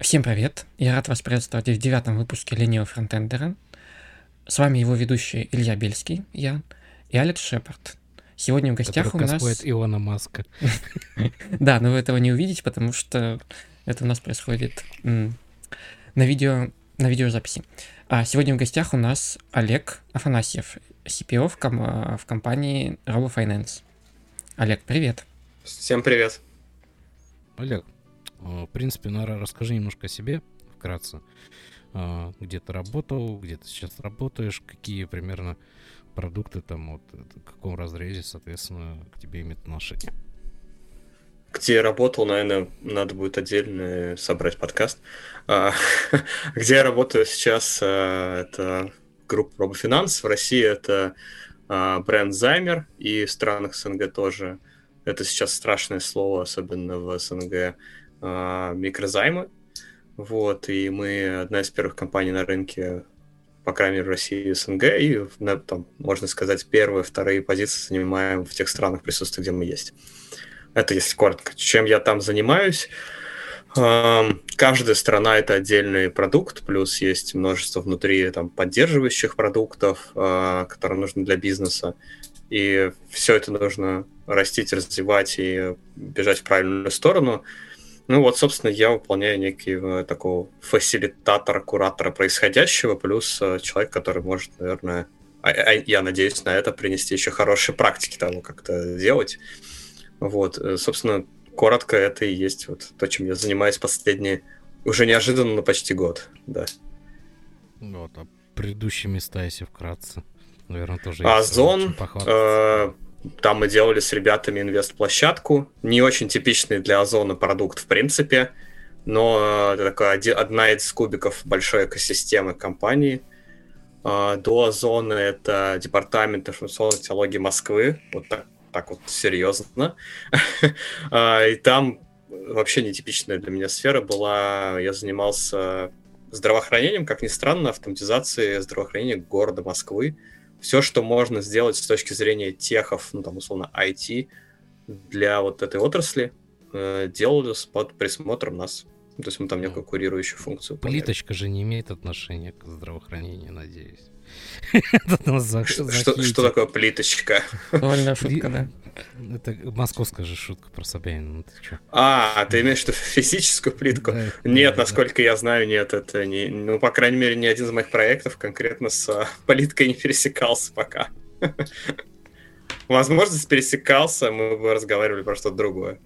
Всем привет! Я рад вас приветствовать в девятом выпуске Ленива Фронтендера. С вами его ведущий Илья Бельский, я, и Алекс Шепард. Сегодня в гостях у нас... Илона Маска. Да, но вы этого не увидите, потому что это у нас происходит на видео, на видеозаписи. А сегодня в гостях у нас Олег Афанасьев, CPO в, ком- в компании RoboFinance. Олег, привет. Всем привет. Олег, а, в принципе, наверное, расскажи немножко о себе вкратце. А, где ты работал, где ты сейчас работаешь, какие примерно продукты там, вот, в каком разрезе, соответственно, к тебе имеют отношение. Где я работал, наверное, надо будет отдельно собрать подкаст. А, где я работаю сейчас, это группа RoboFinance. В России это бренд Займер и в странах СНГ тоже. Это сейчас страшное слово, особенно в СНГ а, микрозаймы. Вот, и мы одна из первых компаний на рынке, по крайней мере, в России и СНГ, и, там, можно сказать, первые, вторые позиции занимаем в тех странах присутствия, где мы есть. Это если коротко. Чем я там занимаюсь? Каждая страна это отдельный продукт, плюс есть множество внутри там, поддерживающих продуктов, а, которые нужны для бизнеса. И все это нужно растить, развивать и бежать в правильную сторону. Ну вот, собственно, я выполняю некий э, такого фасилитатора, куратора происходящего, плюс э, человек, который может, наверное, а, а, я надеюсь на это принести еще хорошие практики того, как это делать. Вот, э, собственно, коротко это и есть вот то, чем я занимаюсь последние, уже неожиданно, но почти год, да. Вот, а предыдущие места, если вкратце, наверное, тоже Озон, э, там мы делали с ребятами инвест-площадку. Не очень типичный для Озона продукт в принципе, но это такая одна из кубиков большой экосистемы компании. А, до Озона это департамент информационной технологии Москвы. Вот так, так вот серьезно. А, и там вообще нетипичная для меня сфера была. Я занимался здравоохранением, как ни странно, автоматизацией здравоохранения города Москвы все, что можно сделать с точки зрения техов, ну там условно IT для вот этой отрасли, э, делалось под присмотром нас. То есть мы там некую курирующую функцию. Плиточка же не имеет отношения к здравоохранению, надеюсь. Что такое плиточка? Довольно шутка, да. Это московская же шутка про Собянина. Ну, ты чё? А, ты имеешь в виду физическую плитку? Да, нет, да, насколько да. я знаю, нет, это не... Ну, по крайней мере, ни один из моих проектов конкретно с а, плиткой не пересекался пока. Возможно, пересекался, мы бы разговаривали про что-то другое.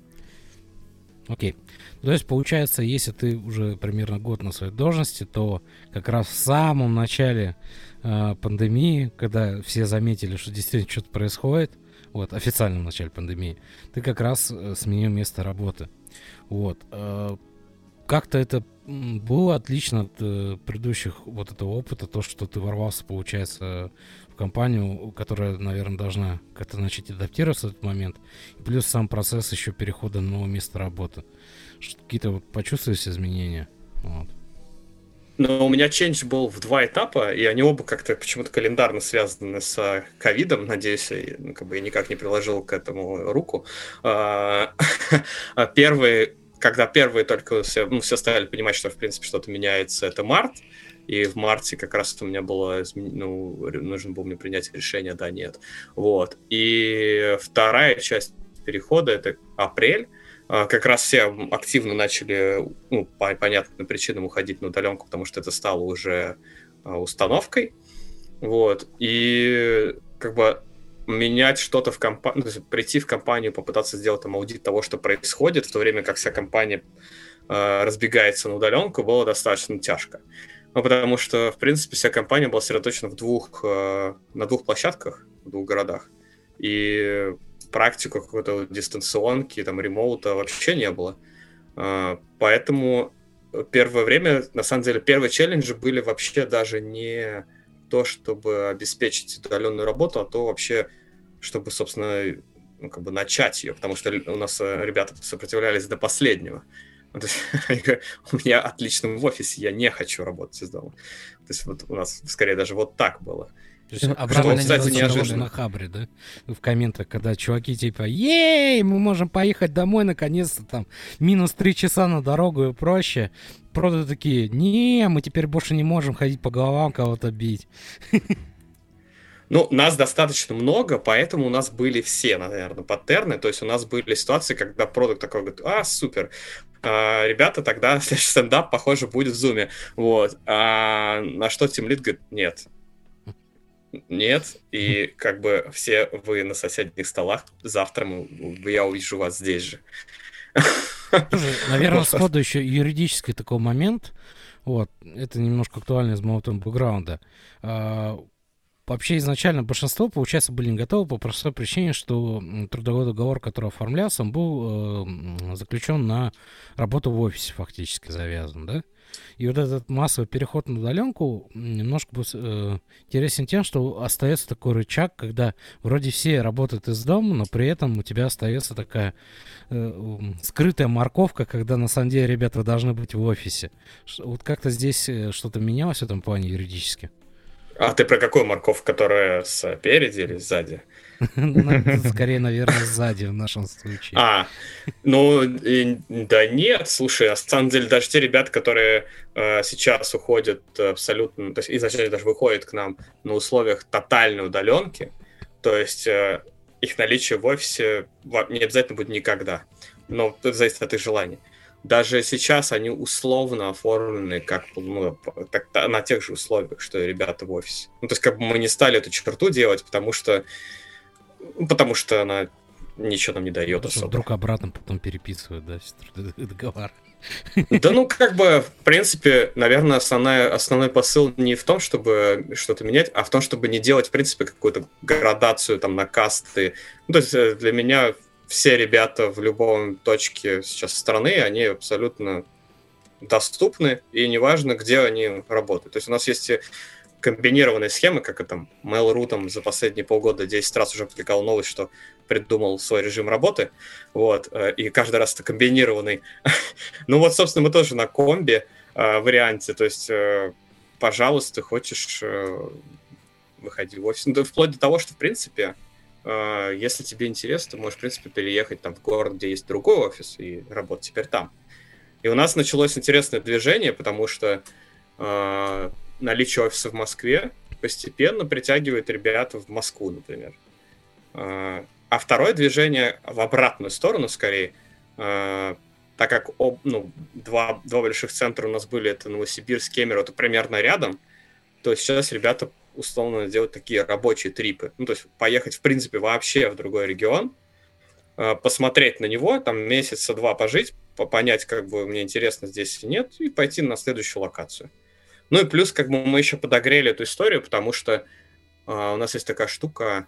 Окей. То есть, получается, если ты уже примерно год на своей должности, то как раз в самом начале э, пандемии, когда все заметили, что действительно что-то происходит, вот, официальном начале пандемии, ты как раз э, сменил место работы. Вот. Э, как-то это было отлично от э, предыдущих вот этого опыта, то, что ты ворвался, получается, в компанию, которая, наверное, должна как-то начать адаптироваться в этот момент. Плюс сам процесс еще перехода на новое место работы. Какие-то вот почувствовались изменения? Вот. Но у меня change был в два этапа, и они оба как-то почему-то календарно связаны с ковидом. Надеюсь, я, ну, как бы никак не приложил к этому руку. А, а первый, когда первые только все, ну, все стали понимать, что в принципе что-то меняется, это март. И в марте как раз у меня было, ну, нужно было мне принять решение, да, нет. Вот. И вторая часть перехода это апрель. А, как раз все активно начали, ну, по понятным причинам уходить на удаленку, потому что это стало уже а, установкой. Вот. И как бы менять что-то в компании, ну, прийти в компанию, попытаться сделать там аудит того, что происходит, в то время как вся компания э, разбегается на удаленку, было достаточно тяжко. Ну, потому что, в принципе, вся компания была сосредоточена в двух, э, на двух площадках, в двух городах. И практику какой-то дистанционки, там, ремоута вообще не было. А, поэтому первое время, на самом деле, первые челленджи были вообще даже не то, чтобы обеспечить удаленную работу, а то вообще, чтобы, собственно, ну, как бы начать ее, потому что у нас э, ребята сопротивлялись до последнего. У меня отлично в офисе, я не хочу работать из дома. То есть вот у нас скорее даже вот так было. То есть обратно, кстати, неожиданно. на Хабре, да? В комментах, когда чуваки типа, ей, мы можем поехать домой наконец-то, там, минус три часа на дорогу и проще. Проды такие, не, мы теперь больше не можем ходить по головам кого-то бить. Ну, нас достаточно много, поэтому у нас были все, наверное, паттерны. То есть у нас были ситуации, когда продукт такой говорит, а, супер, а, ребята, тогда следующий стендап, похоже, будет в зуме. Вот. А на что Тим Лид говорит, нет, нет, и как бы все вы на соседних столах, завтра мы, я увижу вас здесь же. Наверное, сходу еще юридический такой момент. Вот, это немножко актуально из моего там бэкграунда. А, Вообще изначально большинство, получается, были не готовы по простой причине, что трудовой договор, который оформлялся, он был э, заключен на работу в офисе фактически завязан, да? И вот этот массовый переход на удаленку немножко э, интересен тем, что остается такой рычаг, когда вроде все работают из дома, но при этом у тебя остается такая э, скрытая морковка, когда на самом деле ребята должны быть в офисе. Вот как-то здесь э, что-то менялось в этом плане юридически? А ты про какую морковь, которая спереди или сзади? Ну, скорее, наверное, сзади в нашем случае. А, ну, да нет, слушай, на самом деле даже те ребята, которые э, сейчас уходят абсолютно, то есть изначально даже выходят к нам на условиях тотальной удаленки, то есть э, их наличие в офисе не обязательно будет никогда, но это зависит от их желаний даже сейчас они условно оформлены как ну, так, на тех же условиях, что и ребята в офисе. Ну, то есть, как бы мы не стали эту черту делать, потому что потому что она ничего нам не дает потому особо. Вдруг обратно потом переписывают, да, договор. Да ну, как бы, в принципе, наверное, основная, основной посыл не в том, чтобы что-то менять, а в том, чтобы не делать, в принципе, какую-то градацию там на касты. Ну, то есть э, для меня все ребята в любом точке сейчас страны, они абсолютно доступны, и неважно, где они работают. То есть у нас есть комбинированные схемы, как это Mail.ru там за последние полгода 10 раз уже публиковал новость, что придумал свой режим работы, вот, э, и каждый раз это комбинированный. ну вот, собственно, мы тоже на комби э, варианте, то есть, э, пожалуйста, хочешь, выходи в офис. Ну, вплоть до того, что, в принципе, если тебе интересно, ты можешь, в принципе, переехать там в город, где есть другой офис, и работать теперь там. И у нас началось интересное движение, потому что наличие офиса в Москве постепенно притягивает ребят в Москву, например. Э, а второе движение в обратную сторону, скорее, э, так как об, ну, два, два больших центра у нас были, это Новосибирск, Кемерово, это примерно рядом, то сейчас ребята условно делать такие рабочие трипы. Ну, то есть поехать, в принципе, вообще в другой регион, э, посмотреть на него, там месяца два пожить, понять, как бы мне интересно здесь или нет, и пойти на следующую локацию. Ну и плюс, как бы мы еще подогрели эту историю, потому что uh, у нас есть такая штука,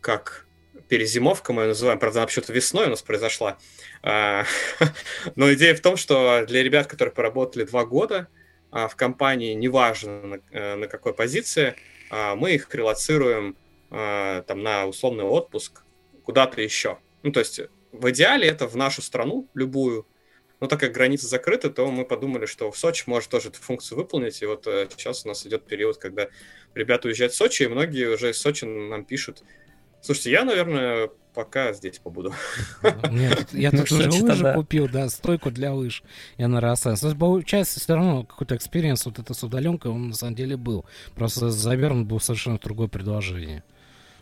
как перезимовка, мы ее называем, правда, она почему-то весной у нас произошла. Uh, но идея в том, что для ребят, которые поработали два года uh, в компании, неважно на, э, на какой позиции, а, мы их релацируем а, там на условный отпуск куда-то еще. Ну, то есть в идеале это в нашу страну, любую, но так как границы закрыты, то мы подумали, что в Сочи может тоже эту функцию выполнить. И вот э, сейчас у нас идет период, когда ребята уезжают в Сочи, и многие уже из Сочи нам пишут, слушайте, я, наверное, пока здесь побуду. Нет, я тут уже лыжи купил, да, стойку для лыж. Я на Росас. Получается, все равно какой-то experience вот это с удаленкой, он на самом деле был. Просто завернут был совершенно другое предложение.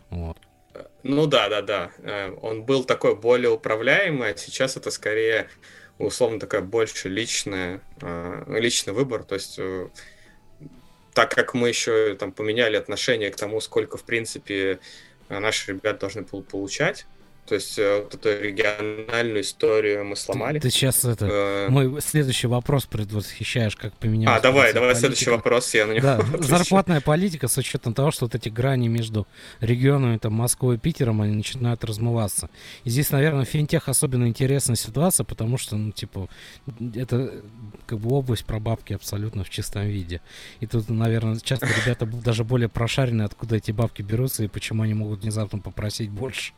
Вот. Ну да, да, да. Э, он был такой более управляемый, а сейчас это скорее условно такая больше личная, э, личный выбор. То есть э, так как мы еще там поменяли отношение к тому, сколько в принципе а наши ребята должны получать. То есть э, вот эту региональную историю мы сломали. Ты, ты сейчас это э... мой следующий вопрос предвосхищаешь, как поменялась. А давай, давай политика. следующий вопрос я на него. Да, зарплатная политика с учетом того, что вот эти грани между регионами там Москвой и Питером они начинают размываться. И здесь, наверное, финтех особенно интересная ситуация, потому что, ну типа, это как бы область про бабки абсолютно в чистом виде. И тут, наверное, часто ребята даже более прошарены, откуда эти бабки берутся и почему они могут внезапно попросить больше.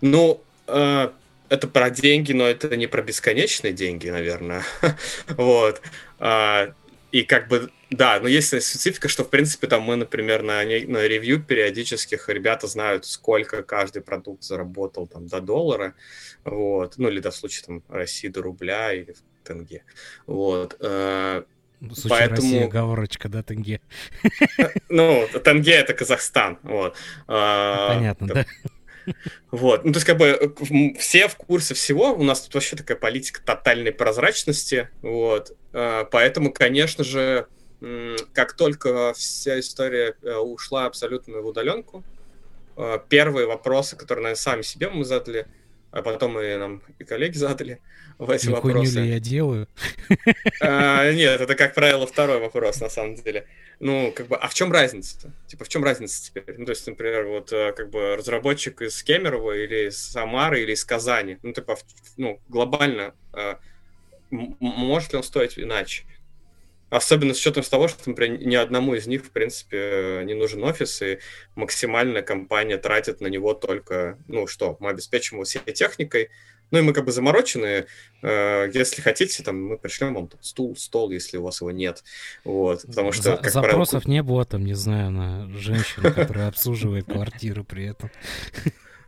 Ну, э, это про деньги, но это не про бесконечные деньги, наверное. вот. А, и как бы, да, но есть специфика, что, в принципе, там мы, например, на, на ревью периодических ребята знают, сколько каждый продукт заработал там до доллара, вот, ну, или, да, в случае там России до рубля или тенге, вот. Э, в случае Поэтому... России оговорочка, да, тенге? Ну, тенге это Казахстан, вот. А, Понятно, да. Вот, ну то есть как бы все в курсе всего, у нас тут вообще такая политика тотальной прозрачности, вот, а, поэтому, конечно же, как только вся история э, ушла абсолютно в удаленку, первые вопросы, которые, наверное, сами себе мы задали, а потом и нам и коллеги задали в эти Не вопросы. ли я делаю? А, нет, это, как правило, второй вопрос, на самом деле ну, как бы, а в чем разница? Типа, в чем разница теперь? Ну, то есть, например, вот, э, как бы, разработчик из Кемерово или из Самары или из Казани, ну, типа, ну, глобально, э, может ли он стоить иначе? Особенно с учетом того, что, например, ни одному из них, в принципе, не нужен офис, и максимальная компания тратит на него только, ну что, мы обеспечим его всей техникой, ну и мы как бы замороченные. Э, если хотите, там мы пришлем вам там, стул, стол, если у вас его нет. Вот, потому что, как Запросов правило... не было там, не знаю, на женщину, которая обслуживает квартиру при этом.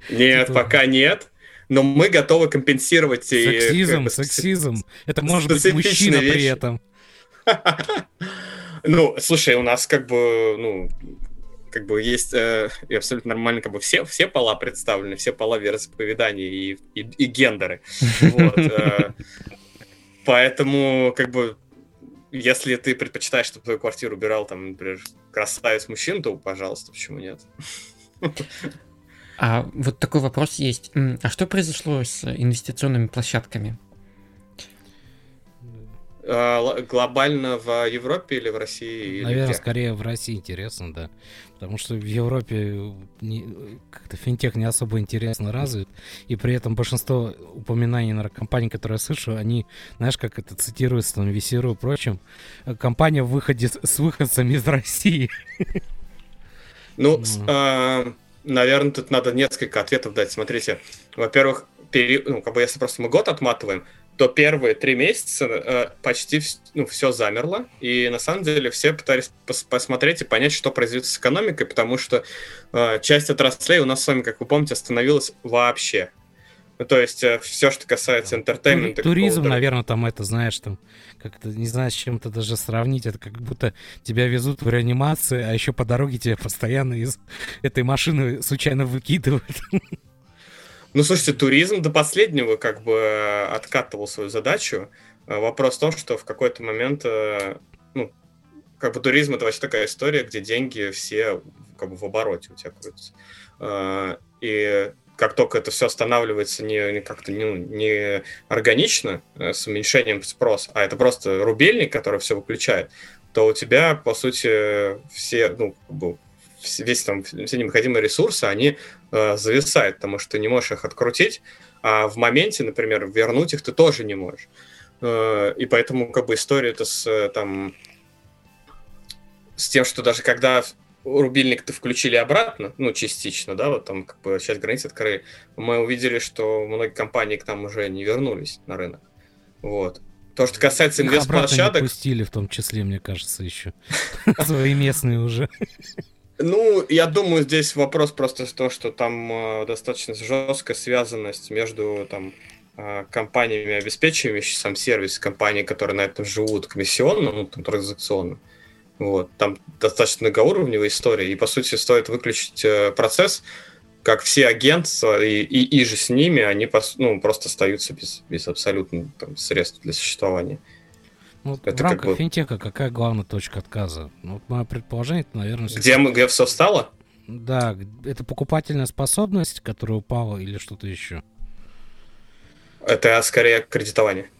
Нет, пока нет. Но мы готовы компенсировать... Сексизм, сексизм. Это может быть мужчина при этом. Ну, слушай, у нас как бы, ну, как бы есть э, и абсолютно нормально, как бы все, все пола представлены, все пола вероисповедания и, и, и гендеры. Э, поэтому, как бы, если ты предпочитаешь, чтобы твою квартиру убирал, там, например, красавец мужчин, то, пожалуйста, почему нет? А вот такой вопрос есть. А что произошло с инвестиционными площадками? А, глобально в Европе или в России? Наверное, где? скорее в России интересно, да. Потому что в Европе не, как-то финтех не особо интересно развит, и при этом большинство упоминаний на компаний, которые я слышу, они, знаешь, как это цитируется там Весеру и прочим, компания в выходе с, выходцами из России. Ну, mm. а, наверное, тут надо несколько ответов дать. Смотрите, во-первых, ну, как бы если просто мы год отматываем, то первые три месяца э, почти ну, все замерло, и на самом деле все пытались пос посмотреть и понять, что произойдет с экономикой, потому что э, часть отраслей у нас с вами, как вы помните, остановилась вообще. Ну, то есть э, все, что касается entertainment а. Туризм, наверное, там это, знаешь, там как-то, не знаю, с чем-то даже сравнить. Это как будто тебя везут в реанимацию, а еще по дороге тебя постоянно из этой машины случайно выкидывают. Ну, слушайте, туризм до последнего как бы э, откатывал свою задачу. Э, вопрос в том, что в какой-то момент, э, ну, как бы туризм это вообще такая история, где деньги все как бы в обороте у тебя крутятся. И как только это все останавливается не, не как-то не, не органично, с уменьшением спроса, а это просто рубельник, который все выключает, то у тебя, по сути, все, ну, как бы весь там, все необходимые ресурсы, они э, зависают, потому что ты не можешь их открутить, а в моменте, например, вернуть их ты тоже не можешь. Э, и поэтому как бы история это с там с тем, что даже когда рубильник-то включили обратно, ну, частично, да, вот там как бы часть границ открыли, мы увидели, что многие компании к нам уже не вернулись на рынок. Вот. То, что касается инвест-площадок... пустили в том числе, мне кажется, еще. Свои местные уже. Ну, я думаю, здесь вопрос просто в том, что там э, достаточно жесткая связанность между там э, компаниями, обеспечивающими сам сервис, компании, которые на этом живут комиссионно, ну, там, транзакционно. Вот. Там достаточно многоуровневая история, и, по сути, стоит выключить э, процесс, как все агентства и, и, и же с ними, они ну, просто остаются без, без абсолютно там, средств для существования. Ну, это в рамках как бы... финтеха какая главная точка отказа? Ну, вот мое предположение, это, наверное... Где, где все встало? Да, это покупательная способность, которая упала или что-то еще? Это скорее кредитование.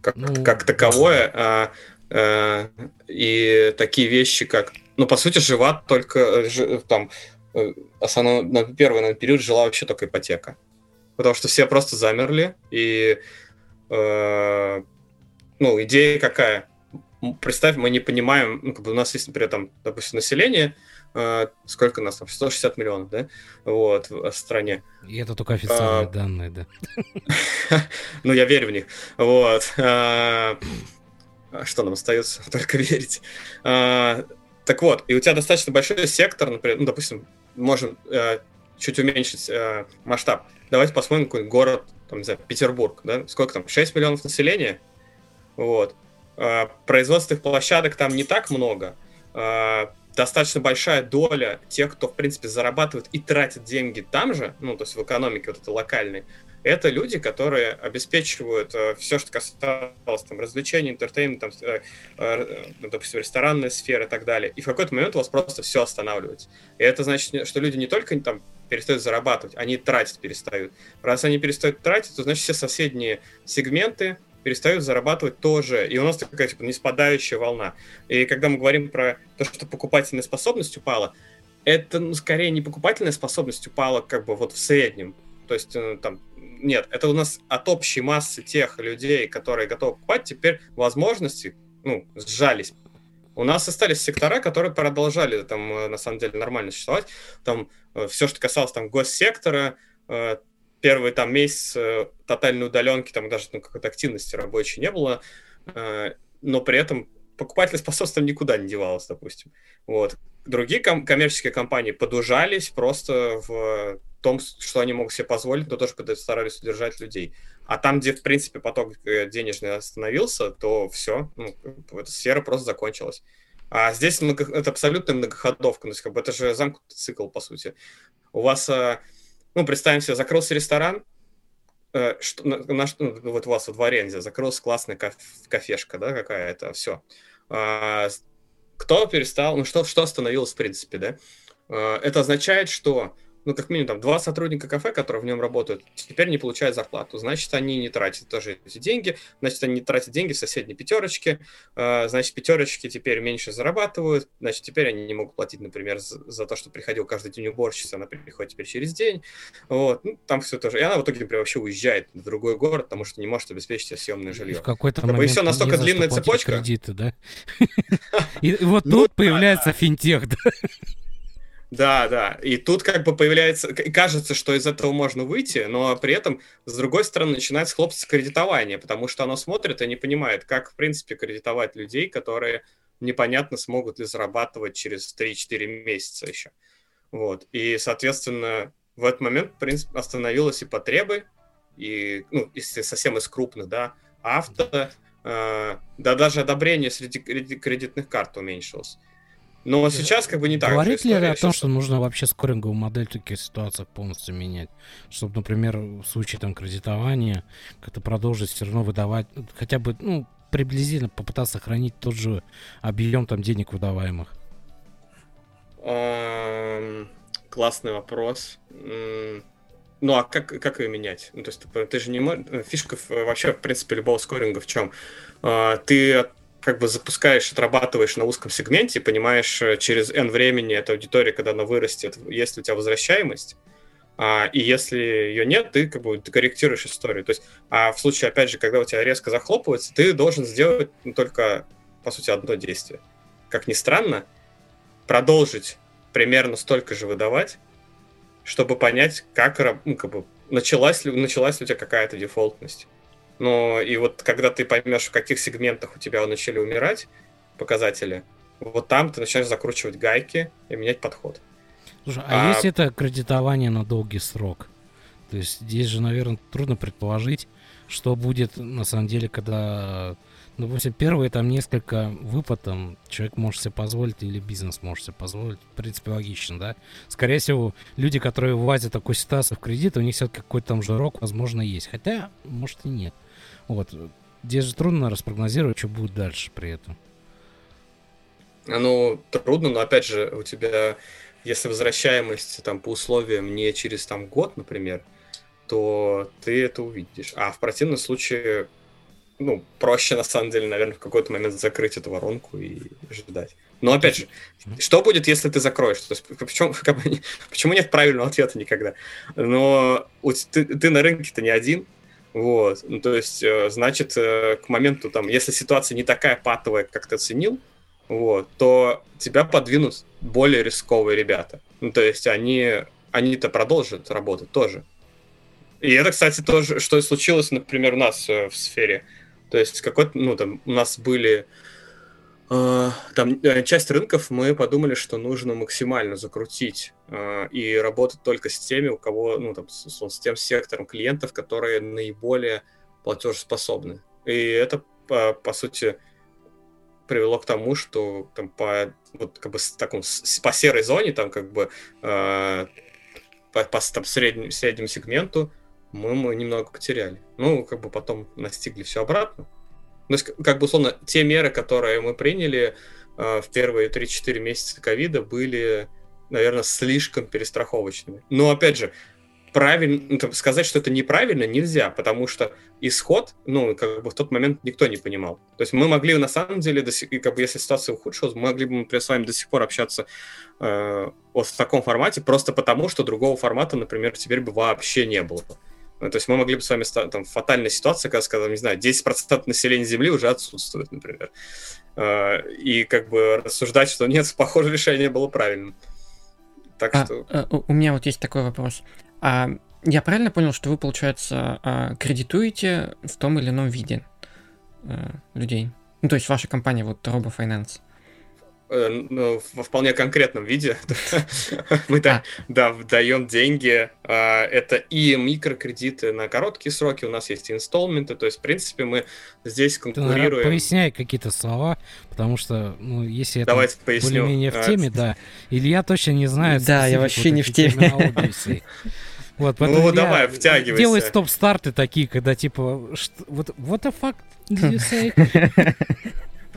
Как, ну, как таковое. А, а, и такие вещи, как... Ну, по сути, жива только... Ж, там, э, основной, на первый на период жила вообще только ипотека. Потому что все просто замерли, и э, ну, идея какая? Представь, мы не понимаем, ну, как бы у нас есть, например, там, допустим, население, э, сколько у нас там, 160 миллионов, да, вот, в стране. И это только официальные а, данные, да. ну, я верю в них, вот. А, А что нам остается? Только верить. А, так вот, и у тебя достаточно большой сектор, например, ну, допустим, можем э, чуть уменьшить э, масштаб. Давайте посмотрим какой город, там, не знаю, Петербург, да? Сколько там? 6 миллионов населения? Вот. Э, производственных площадок там не так много. Э, достаточно большая доля тех, кто, в принципе, зарабатывает и тратит деньги там же, ну, то есть в экономике вот этой локальной, это люди, которые обеспечивают э, все, что касалось там, развлечений, entertainment а, там, э, э, допустим, ресторанная сфера и так далее. И в какой-то момент у вас просто все останавливается. И это значит, что люди не только там перестают зарабатывать, они тратить перестают. Раз они перестают тратить, то значит все соседние сегменты перестают зарабатывать тоже. И у нас такая типа ниспадающая волна. И когда мы говорим про то, что покупательная способность упала, это ну, скорее не покупательная способность упала как бы вот в среднем. То есть э, там нет, это у нас от общей массы тех людей, которые готовы покупать, теперь возможности ну, сжались. У нас остались сектора, которые продолжали там, э, на самом деле, нормально существовать. Там э, все, что касалось там госсектора, первый там месяц тотальной удаленки, там даже ну, какой-то активности рабочей не было, но при этом покупательная способность никуда не девалась, допустим. Вот. Другие ком- коммерческие компании подужались просто в том, что они могут себе позволить, но тоже старались удержать людей. А там, где, в принципе, поток э, денежный остановился, то все, ну, эта сфера просто закончилась. А здесь много, это абсолютно многоходовка, есть как бы это же замкнутый цикл, по сути. У вас, э, ну, представим себе, закрылся ресторан, э, что, на, на, ну, вот у вас во дворе, закрылась классная кафешка, да, какая-то, все. А, кто перестал, ну, что, что остановилось, в принципе, да? А, это означает, что ну, как минимум, там, два сотрудника кафе, которые в нем работают, теперь не получают зарплату. Значит, они не тратят тоже эти деньги, значит, они не тратят деньги в соседней пятерочке, э, значит, пятерочки теперь меньше зарабатывают, значит, теперь они не могут платить, например, за, за то, что приходил каждый день уборщица, она приходит теперь через день, вот, ну, там все тоже. И она в итоге, например, вообще уезжает в другой город, потому что не может обеспечить себе съемное жилье. В какой-то момент и все настолько длинная цепочка. Кредиты, да? И вот ну тут появляется финтех, да? Да, да. И тут как бы появляется, кажется, что из этого можно выйти, но при этом, с другой стороны, начинается хлопаться кредитование, потому что оно смотрит и не понимает, как, в принципе, кредитовать людей, которые непонятно смогут ли зарабатывать через 3-4 месяца еще. Вот. И, соответственно, в этот момент, в принципе, остановилась и потребы, и, ну, если совсем из крупных, да, авто, э, да даже одобрение среди кредитных карт уменьшилось. Но сейчас как бы не так. Говорит ли о том, что нужно вообще скоринговую модель в таких ситуациях полностью менять? Чтобы, например, в случае там кредитования как-то продолжить все равно выдавать, хотя бы, ну, приблизительно попытаться сохранить тот же объем там денег выдаваемых? Классный вопрос. Ну, а как, как ее менять? Ну, то есть, ты, ты же не можешь... Фишка вообще, в принципе, любого скоринга в чем? А, ты как бы запускаешь, отрабатываешь на узком сегменте, понимаешь э, через N времени эта аудитория, когда она вырастет, есть ли у тебя возвращаемость, а, и если ее нет, ты как бы корректируешь историю. То есть, а в случае, опять же, когда у тебя резко захлопывается, ты должен сделать ну, только, по сути, одно действие. Как ни странно, продолжить примерно столько же выдавать, чтобы понять, как, ну, как бы, началась ли, началась ли у тебя какая-то дефолтность. Но и вот когда ты поймешь, в каких сегментах у тебя начали умирать показатели, вот там ты начинаешь закручивать гайки и менять подход. Слушай, а, а если это кредитование на долгий срок? То есть здесь же, наверное, трудно предположить, что будет на самом деле, когда, допустим, первые там несколько выплат человек может себе позволить или бизнес может себе позволить. В принципе, логично, да? Скорее всего, люди, которые вводят такую ситуацию в кредит, у них все-таки какой-то там жирок, возможно, есть. Хотя, может и нет. Вот. Здесь же трудно распрогнозировать, что будет дальше при этом. Ну, трудно, но опять же, у тебя, если возвращаемость там по условиям не через там год, например, то ты это увидишь. А в противном случае, ну, проще на самом деле, наверное, в какой-то момент закрыть эту воронку и ждать. Но опять же, что будет, если ты закроешь? То есть, почему, как бы, почему нет правильного ответа никогда? Но ты, ты на рынке-то не один, вот, ну, то есть, э, значит, э, к моменту, там, если ситуация не такая патовая, как ты оценил, вот, то тебя подвинут более рисковые ребята. Ну, то есть, они, они-то продолжат работать тоже. И это, кстати, тоже, что и случилось, например, у нас э, в сфере. То есть какой-то, ну, там у нас были э, там э, часть рынков мы подумали, что нужно максимально закрутить э, и работать только с теми, у кого, ну, там, с, с тем сектором клиентов, которые наиболее платежеспособны. И это, по, по сути, привело к тому, что там по вот как бы таком по серой зоне там как бы э, по, по там, среднему, среднему сегменту мы, мы немного потеряли. Ну, как бы потом настигли все обратно. То есть, как бы, условно, те меры, которые мы приняли э, в первые 3-4 месяца ковида, были, наверное, слишком перестраховочными. Но, опять же, правильно, ну, сказать, что это неправильно, нельзя, потому что исход, ну, как бы в тот момент никто не понимал. То есть мы могли, на самом деле, до сих, как бы, если ситуация ухудшилась, мы могли бы, например, с вами до сих пор общаться э, вот в таком формате, просто потому, что другого формата, например, теперь бы вообще не было. Ну, то есть мы могли бы с вами стать, там, фатальная ситуация, когда, сказал, не знаю, 10% населения Земли уже отсутствует, например. Э, и как бы рассуждать, что нет, похоже, решение было правильным. Так а, что... А, у меня вот есть такой вопрос. А я правильно понял, что вы, получается, а, кредитуете в том или ином виде а, людей? Ну, то есть ваша компания, вот RoboFinance. Э, ну, во вполне конкретном виде. Мы а. да, даем деньги. А, это и микрокредиты на короткие сроки, у нас есть инсталменты, то есть, в принципе, мы здесь конкурируем. Ты, поясняй какие-то слова, потому что, ну, если это более-менее в а, теме, да. Илья точно не знает. Да, я вообще не в теме. Вот, ну, давай, втягивайся. Делай стоп-старты такие, когда типа, вот, what the fuck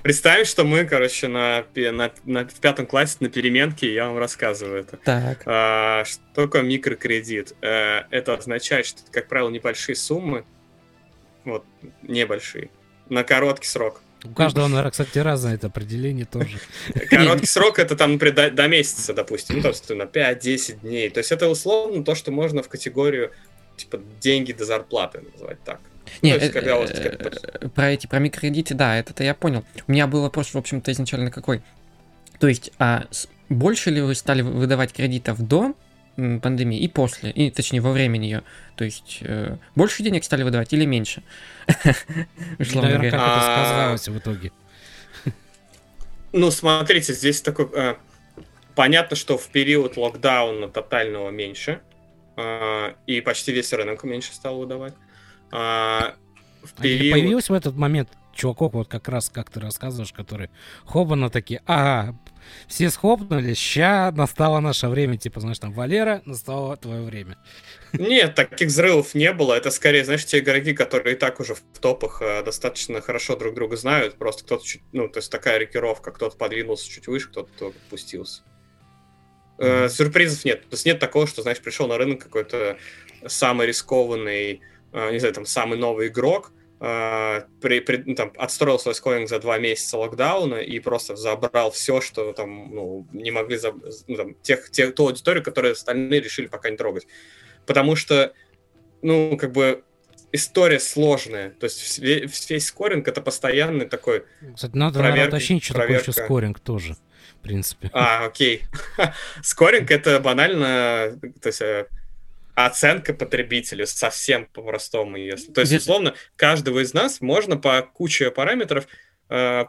Представим, что мы, короче, на, на, на, в пятом классе на переменке, я вам рассказываю это. Так. А, что такое микрокредит? А, это означает, что это, как правило, небольшие суммы, вот, небольшие, на короткий срок. У каждого, наверное, кстати, разное это определение тоже. Короткий срок это там, например, до, до месяца, допустим, ну, то есть на 5-10 дней. То есть это условно то, что можно в категорию типа деньги до зарплаты называть так. Не, есть, когда вот, э, про эти, про микрокредиты, да, это-то я понял. У меня был вопрос, в общем-то, изначально какой. То есть, а больше ли вы стали выдавать кредитов до пандемии и после, и точнее во время нее. То есть э, больше денег стали выдавать или меньше? Наверное, как это а, сказалось в итоге. Ну, смотрите, здесь такой... Э, понятно, что в период локдауна тотального меньше, э, и почти весь рынок меньше стал выдавать. А, в а период... Появилось в этот момент чуваков, вот как раз, как ты рассказываешь, которые хобана такие, ага, все схопнулись, ща настало наше время, типа, знаешь, там, Валера, настало твое время. Нет, таких взрывов не было. Это скорее, знаешь, те игроки, которые и так уже в топах э, достаточно хорошо друг друга знают. Просто кто-то чуть, ну, то есть такая рокировка, кто-то подвинулся чуть выше, кто-то опустился. Э, сюрпризов нет. То есть нет такого, что, знаешь, пришел на рынок какой-то самый рискованный не знаю, там, самый новый игрок, Uh, при, при, ну, там, отстроил свой скоринг за два месяца локдауна и просто забрал все, что там, ну, не могли, заб... ну, там, тех, тех, ту аудиторию, которую остальные решили пока не трогать. Потому что, ну, как бы, история сложная. То есть весь, весь скоринг это постоянный такой... Кстати, надо, проверка, надо уточнить, что проверка. такое еще скоринг тоже, в принципе. А, окей. скоринг это банально, то есть э, оценка потребителю совсем по-простому. Если... То есть, условно, каждого из нас можно по куче параметров э,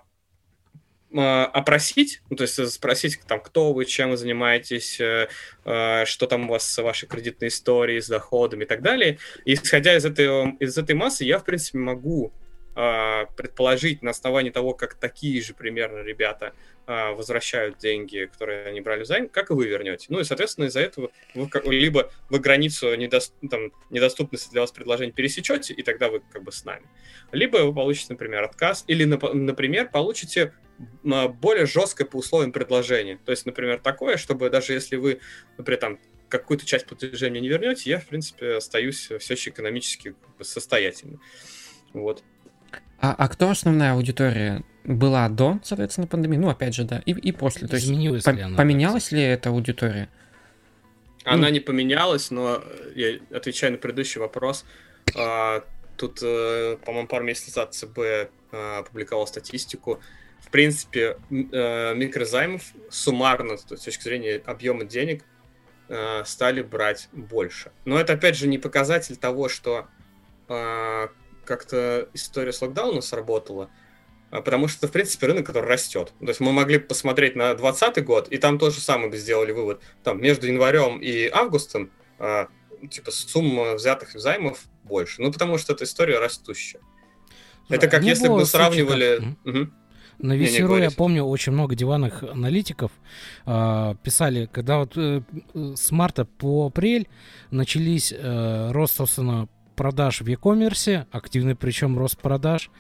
э, опросить, ну, то есть спросить, там, кто вы, чем вы занимаетесь, э, э, что там у вас с вашей кредитной историей, с доходами и так далее. И исходя из этой, из этой массы, я, в принципе, могу э, предположить на основании того, как такие же примерно ребята а, возвращают деньги, которые они брали займ, как вы вернете. Ну и, соответственно, из-за этого вы либо вы границу недост... там, недоступности для вас предложений пересечете, и тогда вы как бы с нами. Либо вы получите, например, отказ, или, например, получите а, более жесткое по условиям предложение. То есть, например, такое, чтобы даже если вы, например, там, какую-то часть платежей мне не вернете, я, в принципе, остаюсь все еще экономически состоятельным. Вот. А, а кто основная аудитория была до, соответственно, пандемии? Ну, опять же, да, и, и после. То есть по- ли она, поменялась ли эта аудитория? Она ну... не поменялась, но я отвечаю на предыдущий вопрос. А, тут, э, по-моему, пару месяцев назад ЦБ а, опубликовал статистику. В принципе, э, микрозаймов суммарно, с точки зрения объема денег, э, стали брать больше. Но это, опять же, не показатель того, что как-то история с локдауном сработала, а, потому что, в принципе, рынок, который растет. То есть мы могли посмотреть на 2020 год, и там тоже самое бы сделали вывод. Там между январем и августом а, типа сумма взятых займов больше. Ну, потому что эта история растущая. Слушай, это как если бы мы сравнивали... Как... Угу. На Весеру, я помню, очень много диванных аналитиков э, писали, когда вот э, с марта по апрель начались э, рост, собственно, продаж в e-commerce, активный причем рост продаж.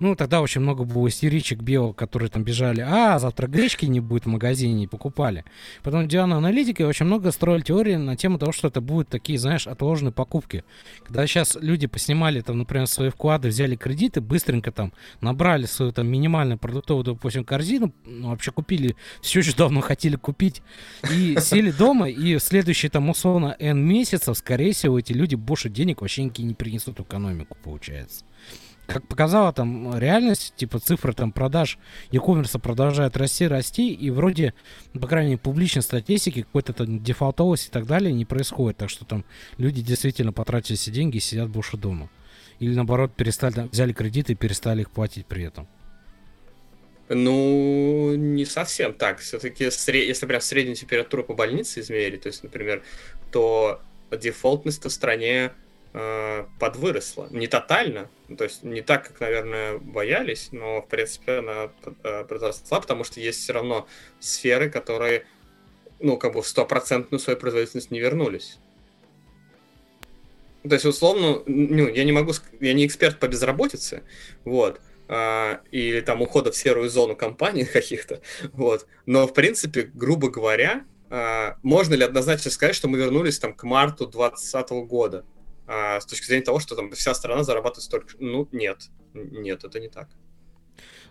Ну, тогда очень много было истеричек био, которые там бежали, а, завтра гречки не будет в магазине, и покупали. Потом Диана Аналитика очень много строили теории на тему того, что это будут такие, знаешь, отложенные покупки. Когда сейчас люди поснимали там, например, свои вклады, взяли кредиты, быстренько там набрали свою там минимальную продуктовую, допустим, корзину, ну, вообще купили все, что давно хотели купить, и сели дома, и следующие там условно N месяцев, скорее всего, эти люди больше денег вообще никакие не принесут экономику, получается как показала там реальность, типа цифры там продаж e-commerce продолжают расти, расти, и вроде, по крайней мере, публичной статистики какой-то там дефолтовости и так далее не происходит. Так что там люди действительно потратили все деньги и сидят больше дома. Или наоборот, перестали, взяли кредиты и перестали их платить при этом. Ну, не совсем так. Все-таки, если прям среднюю температуру по больнице измерить, то есть, например, то дефолтность в стране э, подвыросла. Не тотально, то есть не так, как, наверное, боялись, но, в принципе, она э, подросла, потому что есть все равно сферы, которые, ну, как бы в стопроцентную свою производительность не вернулись. То есть, условно, ну, я не могу, я не эксперт по безработице, вот, а, или там ухода в серую зону компаний каких-то, вот, но, в принципе, грубо говоря, а, можно ли однозначно сказать, что мы вернулись там к марту 2020 года? А, с точки зрения того, что там вся страна зарабатывает столько... Ну, нет, нет, это не так.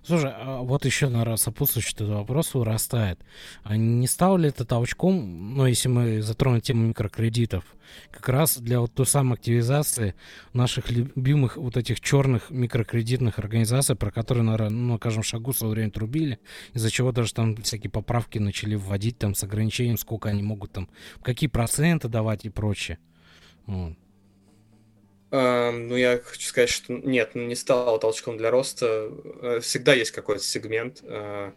Слушай, а вот еще, наверное, сопутствующий этот вопрос вырастает. А не стал ли это толчком, ну, если мы затронем тему микрокредитов, как раз для вот той самой активизации наших любимых вот этих черных микрокредитных организаций, про которые, наверное, ну, на каждом шагу в свое время трубили, из-за чего даже там всякие поправки начали вводить там с ограничением, сколько они могут там, какие проценты давать и прочее. Вот. Ну, я хочу сказать, что нет, не стало толчком для роста. Э, всегда есть какой-то сегмент э,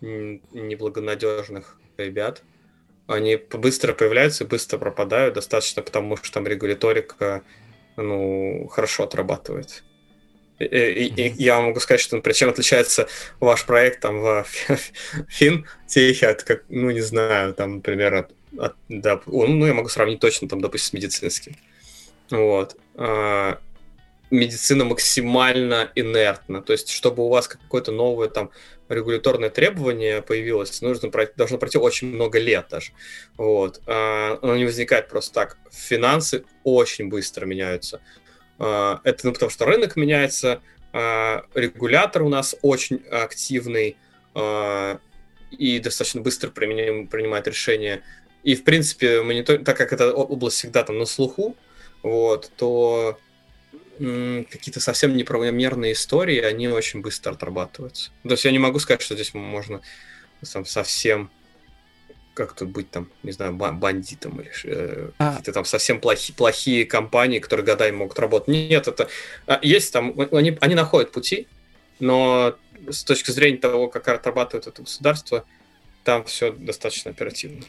неблагонадежных ребят. Они быстро появляются и быстро пропадают, достаточно потому, что там регуляторика ну, хорошо отрабатывает. И, и, и я могу сказать, что, например, чем отличается ваш проект там в Фин от, как, ну, не знаю, там, например, от, от да, ну, я могу сравнить точно, там, допустим, с медицинским. Вот. А, медицина максимально инертна. То есть, чтобы у вас какое-то новое там регуляторное требование появилось, нужно должно пройти очень много лет даже. Вот. А, оно не возникает просто так. Финансы очень быстро меняются. А, это ну, потому, что рынок меняется, регулятор у нас очень активный и достаточно быстро принимает решения. И, в принципе, монитор... так как эта область всегда там на слуху, вот, то какие-то совсем неправомерные истории, они очень быстро отрабатываются. То есть я не могу сказать, что здесь можно там, совсем как-то быть там, не знаю, бандитом или э, а... какие-то там совсем плохие, плохие компании, которые годами могут работать. Нет, это а, есть там, они, они находят пути, но с точки зрения того, как отрабатывает это государство, там все достаточно оперативно.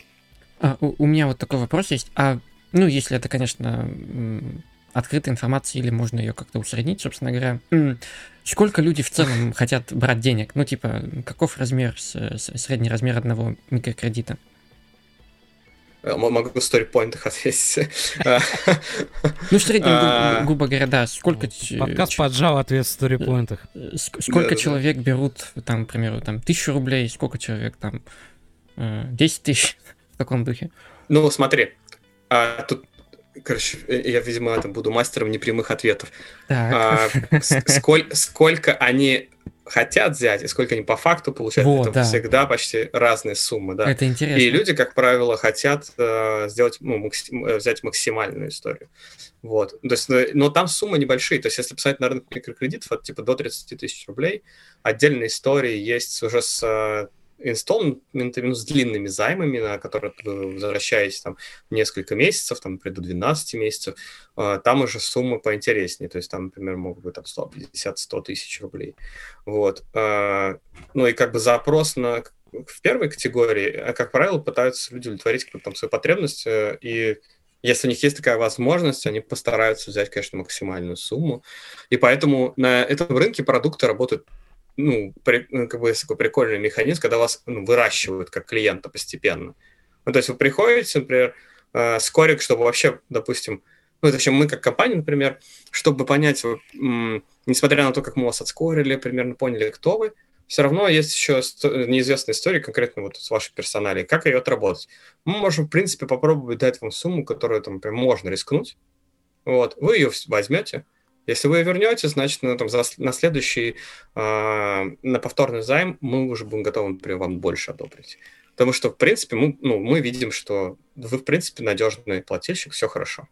А, у, у меня вот такой вопрос есть. А ну, если это, конечно, открытая информация или можно ее как-то усреднить, собственно говоря. Сколько люди в целом хотят брать денег? Ну, типа, каков размер, средний размер одного микрокредита? Э, могу в сторипоинтах ответить. Ну, в среднем, а, грубо говоря, да, сколько... Подкаст поджал ответ в сторипоинтах. Э, сколько человек берут, там, к примеру, там, тысячу рублей, сколько человек там, 10 э, тысяч в таком духе? Ну, смотри, а, тут, короче, я, видимо, там буду мастером непрямых ответов. А, сколь, сколько они хотят взять и сколько они по факту получают, вот, это да. всегда почти разные суммы, да. Это интересно. И люди, как правило, хотят э, сделать, ну, максим, э, взять максимальную историю. Вот. То есть, но, но там суммы небольшие. То есть, если посмотреть на рынок микрокредитов, это типа до 30 тысяч рублей. Отдельные истории есть уже с инсталментами, ну, с длинными займами, на которые вы возвращаетесь там несколько месяцев, там, до 12 месяцев, э, там уже суммы поинтереснее, то есть там, например, могут быть там 150-100 тысяч рублей. Вот. Э, ну и как бы запрос на в первой категории, а, как правило, пытаются люди удовлетворить там свою потребность, э, и если у них есть такая возможность, они постараются взять, конечно, максимальную сумму. И поэтому на этом рынке продукты работают ну, при, ну, как бы такой прикольный механизм, когда вас ну, выращивают как клиента постепенно. Ну, то есть вы приходите, например, э, скорик, чтобы вообще, допустим, ну, это мы как компания, например, чтобы понять, м- несмотря на то, как мы вас отскорили, примерно поняли, кто вы, все равно есть еще неизвестная история конкретно вот с вашей персоналей. Как ее отработать? Мы можем, в принципе, попробовать дать вам сумму, которую там прям можно рискнуть. Вот, вы ее возьмете. Если вы ее вернете, значит, на, там, за, на следующий, э, на повторный займ мы уже будем готовы, например, вам больше одобрить. Потому что, в принципе, мы, ну, мы видим, что вы, в принципе, надежный плательщик, все хорошо.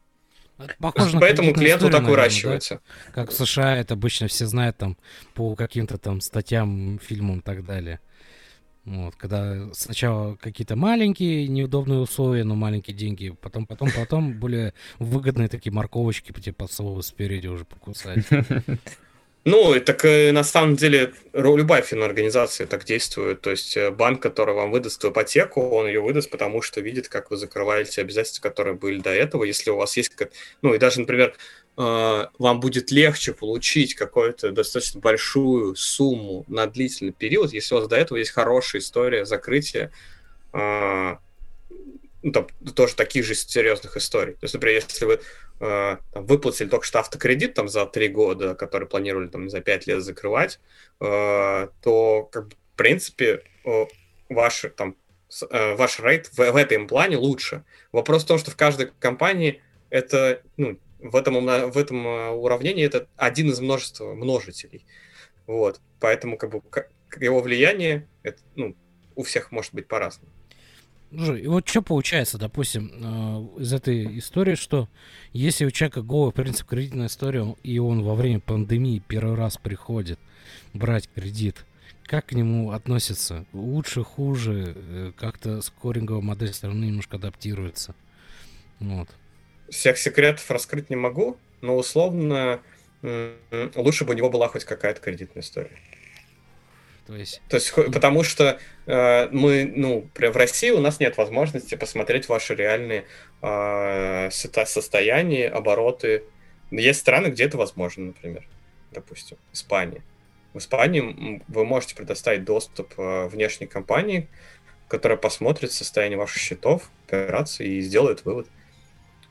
Похоже Поэтому клиент вот так выращивается. Да? Как в США это обычно все знают там по каким-то там статьям, фильмам и так далее. Вот, когда сначала какие-то маленькие неудобные условия, но маленькие деньги, потом, потом, потом более выгодные такие морковочки типа совы спереди уже покусать. Ну, так э, на самом деле любая финорганизация так действует. То есть э, банк, который вам выдаст ипотеку, он ее выдаст, потому что видит, как вы закрываете обязательства, которые были до этого. Если у вас есть... Ну, и даже, например, вам будет легче получить какую-то достаточно большую сумму на длительный период, если у вас до этого есть хорошая история закрытия ну, там, тоже таких же серьезных историй. То есть, например, если вы э, там, выплатили только что автокредит там, за три года, который планировали там, за пять лет закрывать, то, как бы, в принципе, ваш, там, э, ваш рейд в, в этом плане лучше. Вопрос в том, что в каждой компании это, ну, в этом, в этом э, уравнении это один из множества множителей. Вот. Поэтому как бы, его влияние это, ну, у всех может быть по-разному. И вот что получается, допустим, э, из этой истории, что если у человека голый принцип кредитной истории, и он во время пандемии первый раз приходит брать кредит, как к нему относятся? Лучше, хуже? Э, как-то скоринговая модель все равно немножко адаптируется. Вот. Всех секретов раскрыть не могу, но условно лучше бы у него была хоть какая-то кредитная история. То есть, То есть потому что э, мы, ну, в России у нас нет возможности посмотреть ваши реальные э, состояния, обороты. Есть страны, где это возможно, например, допустим, Испания. В Испании вы можете предоставить доступ э, внешней компании, которая посмотрит состояние ваших счетов, операций и сделает вывод.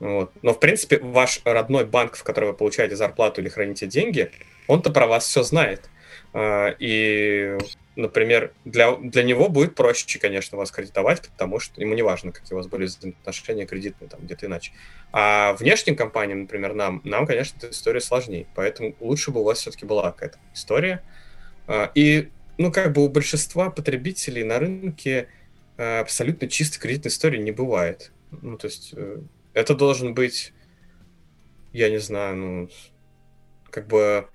Вот. Но, в принципе, ваш родной банк, в который вы получаете зарплату или храните деньги, он-то про вас все знает. А, и, например, для, для него будет проще, конечно, вас кредитовать, потому что ему не важно, какие у вас были отношения кредитные, там где-то иначе. А внешним компаниям, например, нам, нам, конечно, эта история сложнее. Поэтому лучше бы у вас все-таки была какая-то история. А, и, ну, как бы у большинства потребителей на рынке а, абсолютно чистой кредитной истории не бывает. Ну, то есть э, это должен быть, я не знаю, ну, как бы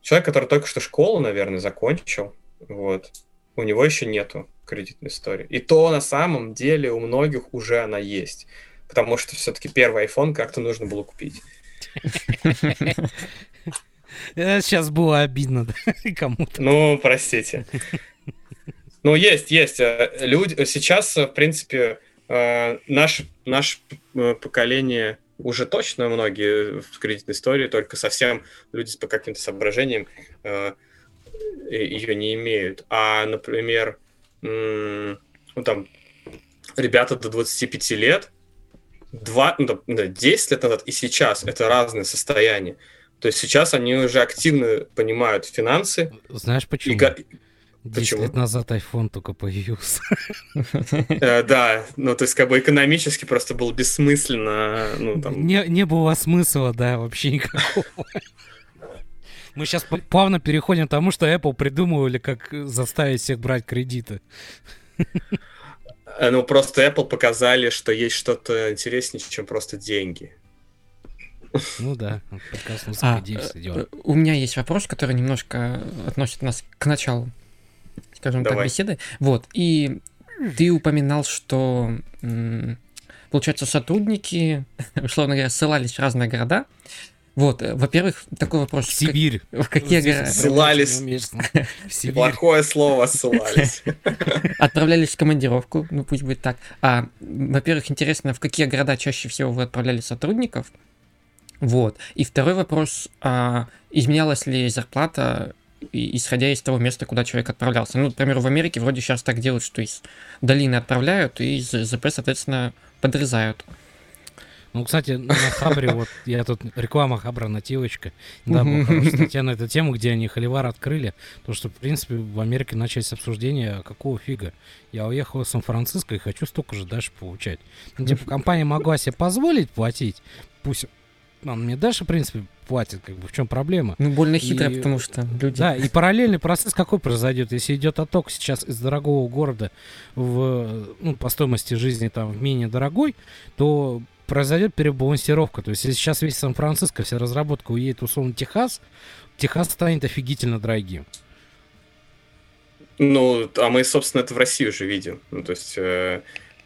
человек, который только что школу, наверное, закончил, вот, у него еще нету кредитной истории. И то на самом деле у многих уже она есть. Потому что все-таки первый iPhone как-то нужно было купить. Сейчас было обидно кому-то. Ну, простите. Ну, есть, есть. Э, люди сейчас, в принципе, э, наш, наше э, поколение уже точно многие в кредитной истории, только совсем люди по каким-то соображениям э, ее не имеют. А, например, ну, там, ребята до 25 лет, 2, ну, 10 лет назад и сейчас это разные состояния. То есть сейчас они уже активно понимают финансы. Знаешь почему? И, 10 Почему? лет назад iPhone только появился. Э, да, ну то есть как бы экономически просто было бессмысленно. Ну, там... не, не было смысла, да, вообще никакого. Мы сейчас плавно переходим к тому, что Apple придумывали, как заставить всех брать кредиты. Э, ну, просто Apple показали, что есть что-то интереснее, чем просто деньги. Ну да, а, э, У меня есть вопрос, который немножко относит нас к началу скажем Давай. так, беседы. Вот, и ты упоминал, что, получается, сотрудники, условно говоря, ссылались в разные города. Вот, э, во-первых, такой вопрос. В как- Сибирь. В какие города? Ссылались. В Сибирь. Плохое слово ссылались. Отправлялись в командировку, ну пусть будет так. А, во-первых, интересно, в какие города чаще всего вы отправляли сотрудников? Вот. И второй вопрос, а, изменялась ли зарплата, исходя из того места, куда человек отправлялся? Ну, например, в Америке вроде сейчас так делают, что из долины отправляют, и из ЗП, соответственно, подрезают. Ну, кстати, на Хабре, вот я тут реклама Хабра нативочка. Да, была хорошая статья на эту тему, где они холивар открыли. То, что, в принципе, в Америке начались обсуждения, какого фига. Я уехал из Сан-Франциско и хочу столько же дальше получать. Ну, типа, компания могла себе позволить платить, пусть он мне дальше, в принципе, платит, как бы, в чем проблема? Ну, больно хитро, И- потому что люди... Да, и параллельный процесс какой произойдет? Если идет отток сейчас из дорогого города в, ну, по стоимости жизни там в менее дорогой, то произойдет перебалансировка. То есть если сейчас весь Сан-Франциско, вся разработка уедет условно в Техас, Техас станет офигительно дорогим. Ну, а мы, собственно, это в России уже видим. Ну, то есть, э,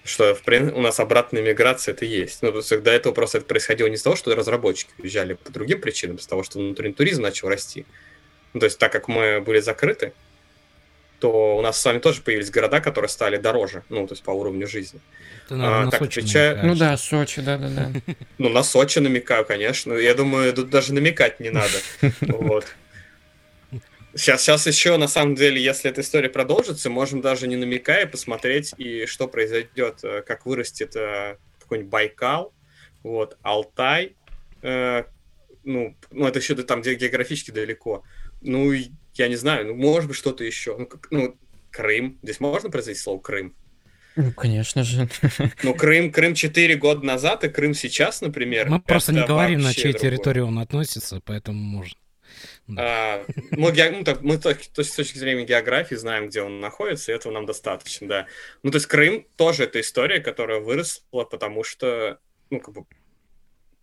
что в прин- у нас обратная миграция это есть. Ну, то есть, до этого просто это происходило не из-за того, что разработчики уезжали по другим причинам, из-за того, что внутренний туризм начал расти. Ну, то есть, так как мы были закрыты, то у нас с вами тоже появились города, которые стали дороже, ну, то есть по уровню жизни. Ты, наверное, А, на так, Сочи отвечаю- намекаешь. Ну да, Сочи, да-да-да. Ну, на Сочи намекаю, конечно. Я думаю, тут даже намекать не надо. Вот. Сейчас, сейчас еще, на самом деле, если эта история продолжится, можем даже не намекая посмотреть, и что произойдет, э, как вырастет э, какой-нибудь Байкал, вот, Алтай, э, ну, ну, это еще там где географически далеко. Ну, я не знаю, ну, может быть, что-то еще. Ну, как- ну, Крым. Здесь можно произнести слово Крым? Ну, конечно же. Ну, Крым, Крым 4 года назад и Крым сейчас, например. Мы просто не говорим, на чьей другое. территории он относится, поэтому можно. Да. А, ну, ге- ну, так, мы то, то с точки зрения географии знаем, где он находится, и этого нам достаточно, да. Ну, то есть Крым тоже это история, которая выросла, потому что, ну, как бы,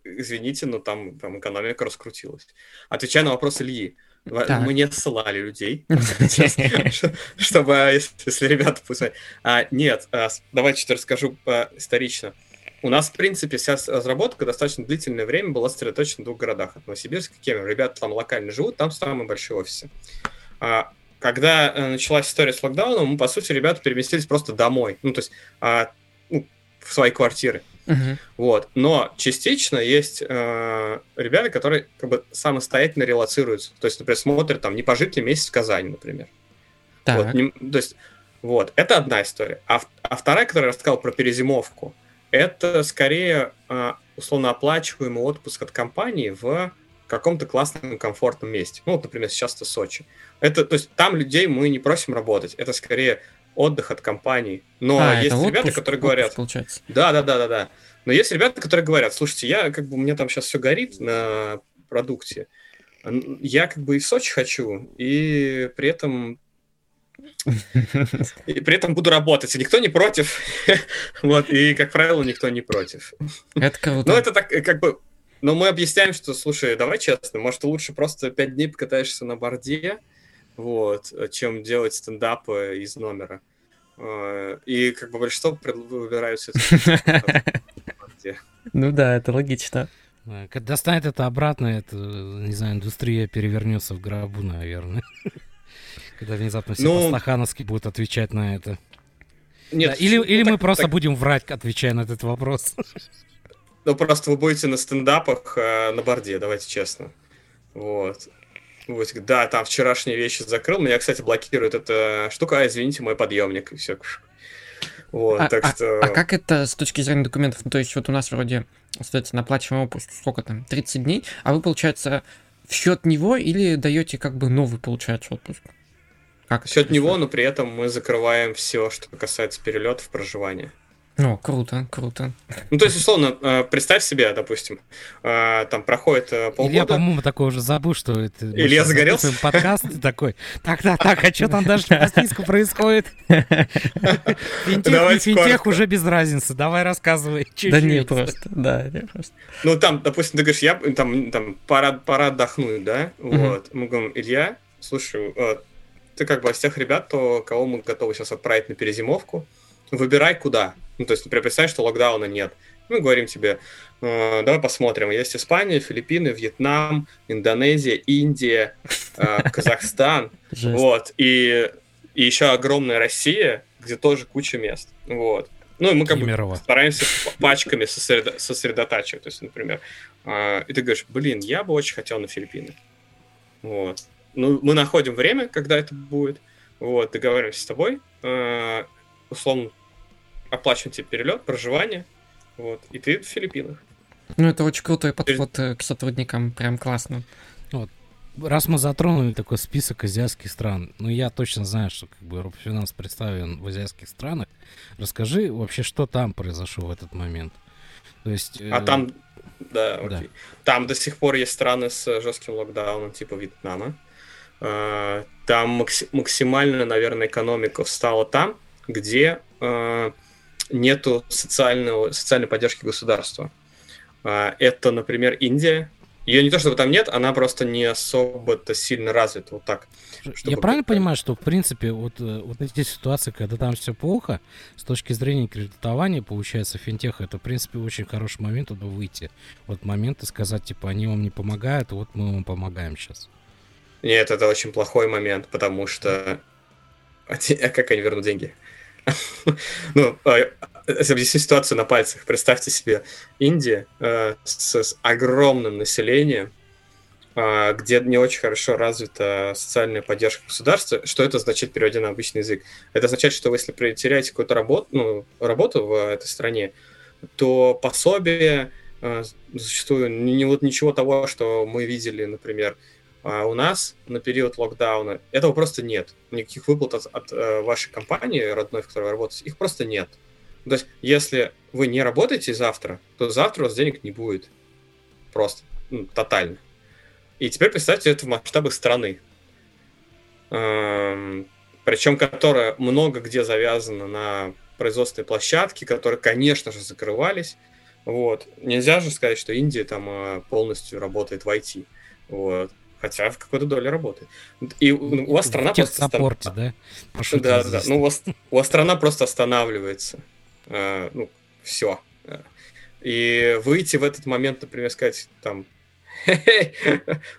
извините, но там, там экономика раскрутилась. Отвечая на вопрос Ильи, Так. мы не ссылали людей, чтобы, если ребята пусть... А, Нет, а, давайте что-то расскажу исторично. У нас, в принципе, вся разработка достаточно длительное время была сосредоточена в двух городах. от Новосибирска и Кемерово. Ребята там локально живут, там самые большие офисы. А, Когда э, началась история с локдауном, мы, по сути, ребята переместились просто домой. Ну, то есть а, ну, в свои квартиры. Мгм. Вот. Но частично есть э, ребята, которые как бы самостоятельно релацируются. То есть, например, смотрят там, не пожить ли месяц в Казани, например. Вот, Так. не- то есть, вот, это одна история. А, а вторая, которую я рассказал про перезимовку, это скорее а, условно оплачиваемый отпуск от компании в каком-то классном, комфортном месте. Ну, вот, например, сейчас это Сочи. Это, то есть, там людей мы не просим работать. Это скорее отдых от компании. Но А, есть ребята, отпуск- которые отпуск, говорят, Получается. да, да, да, да, да. Но есть ребята, которые говорят, слушайте, я как бы у меня там сейчас все горит на продукте. Я как бы и в Сочи хочу, и при этом и при этом буду работать. И никто не против. вот, и, как правило, никто не против. Это круто. Ну, это так, э, как бы... Но мы объясняем, что, слушай, давай честно, может, лучше просто пять дней покатаешься на борде, вот, чем делать стендапы из номера. Э, И как бы большинство выбирают борде. Ну да, это логично. Да, Когда достанет это обратно, это, не знаю, индустрия перевернется в гробу, наверное. Когда внезапно все Ну, по-стахановски будут отвечать на это. Нет, Да, или ну, или так- мы просто так- будем врать, отвечая на этот вопрос. Ну, просто вы будете на стендапах э, на борде, давайте честно. Вот. Говорить, да, там вчерашние вещи закрыл. Меня, кстати, блокирует эта штука. А, извините, мой подъемник. И все. Вот, А, так а- что... а как это с точки зрения документов? Ну, то есть вот у нас вроде, соответственно, оплачиваемый отпуск, сколько там, 30 дней, а вы, получается, в счет него или даете как бы новый, получается, отпуск? Как это счет него, но при этом мы закрываем все, что касается перелетов, проживания. О, круто, круто. Ну, то есть, условно, э, представь себе, допустим, э, там проходит э, Илья, полгода, по-моему, такой уже забыл, что это... Илья загорелся? Подкаст такой, так, так, так, а что там дальше по списку происходит? Финтех, не финтех, уже без разницы. Давай рассказывай. Да не, просто, да, не просто. Ну, там, допустим, ты говоришь, я там, там пора, пора отдохнуть, да? Вот. Мы говорим, Илья, слушай, ты как бы из тех ребят, то, кого мы готовы сейчас отправить на перезимовку, выбирай куда. Ну, то есть, например, представь, что локдауна нет. Мы говорим тебе, э, давай посмотрим, есть Испания, Филиппины, Вьетнам, Индонезия, Индия, э, Казахстан, вот, и, и еще огромная Россия, где тоже куча мест, вот. Ну, и мы как Кемерово. бы стараемся пачками сосредо- сосредотачивать. То есть, например, э, и ты говоришь, блин, я бы очень хотел на Филиппины. Вот. Ну, мы находим время, когда это будет. Вот, договариваемся с тобой. Э, условно, оплачиваем тебе перелет, проживание. Вот, и ты в Филиппинах. Ну, это очень крутой подход э, к сотрудникам, прям классно. Вот. Раз мы затронули такой список азиатских стран, ну я точно знаю, что как бы Робфинанс представлен в азиатских странах. Расскажи вообще, что там произошло в этот момент. То есть, а э... там, да, окей. Да. Там до сих пор есть страны с жестким локдауном, типа Вьетнама. Э, там максимально, наверное, экономика встала там, где э, нету социального, социальной поддержки государства. Э, это, например, Индия. Ее не то чтобы там нет, она просто не особо-то сильно развита. Вот так. Я правильно понимаю, что в принципе вот, вот эти ситуации, когда там все плохо, с точки зрения кредитования, получается, финтех это в принципе очень хороший момент, чтобы выйти. Вот момент и сказать, типа, они вам не помогают, вот мы вам помогаем сейчас. Нет, это очень плохой момент, потому что... А, а как они вернут деньги? ну, а, объясню ситуацию на пальцах. Представьте себе Индия э, с, огромным населением, где не очень хорошо развита социальная поддержка государства. Что это означает, переводя на обычный язык? Это означает, что вы, если теряете какую-то работу, ну, работу в этой стране, то пособие э, зачастую не, вот ничего того, что мы видели, например, а у нас на период локдауна этого просто нет. Никаких выплат от, от э, вашей компании родной, в которой вы работаете, их просто нет. То есть, если вы не работаете завтра, то завтра у вас денег не будет. Просто. Ну, тотально. И теперь представьте это в масштабах страны. Эм, причем, которая много где завязана на производственные площадки, которые, конечно же, закрывались. Вот. Нельзя же сказать, что Индия там э, полностью работает в IT. Вот. Хотя в какой-то доле работает. И у вас страна просто... Саппорте, да? Да, да, Ну, у вас, у вас страна просто останавливается. А, ну, все. И выйти в этот момент, например, сказать, там,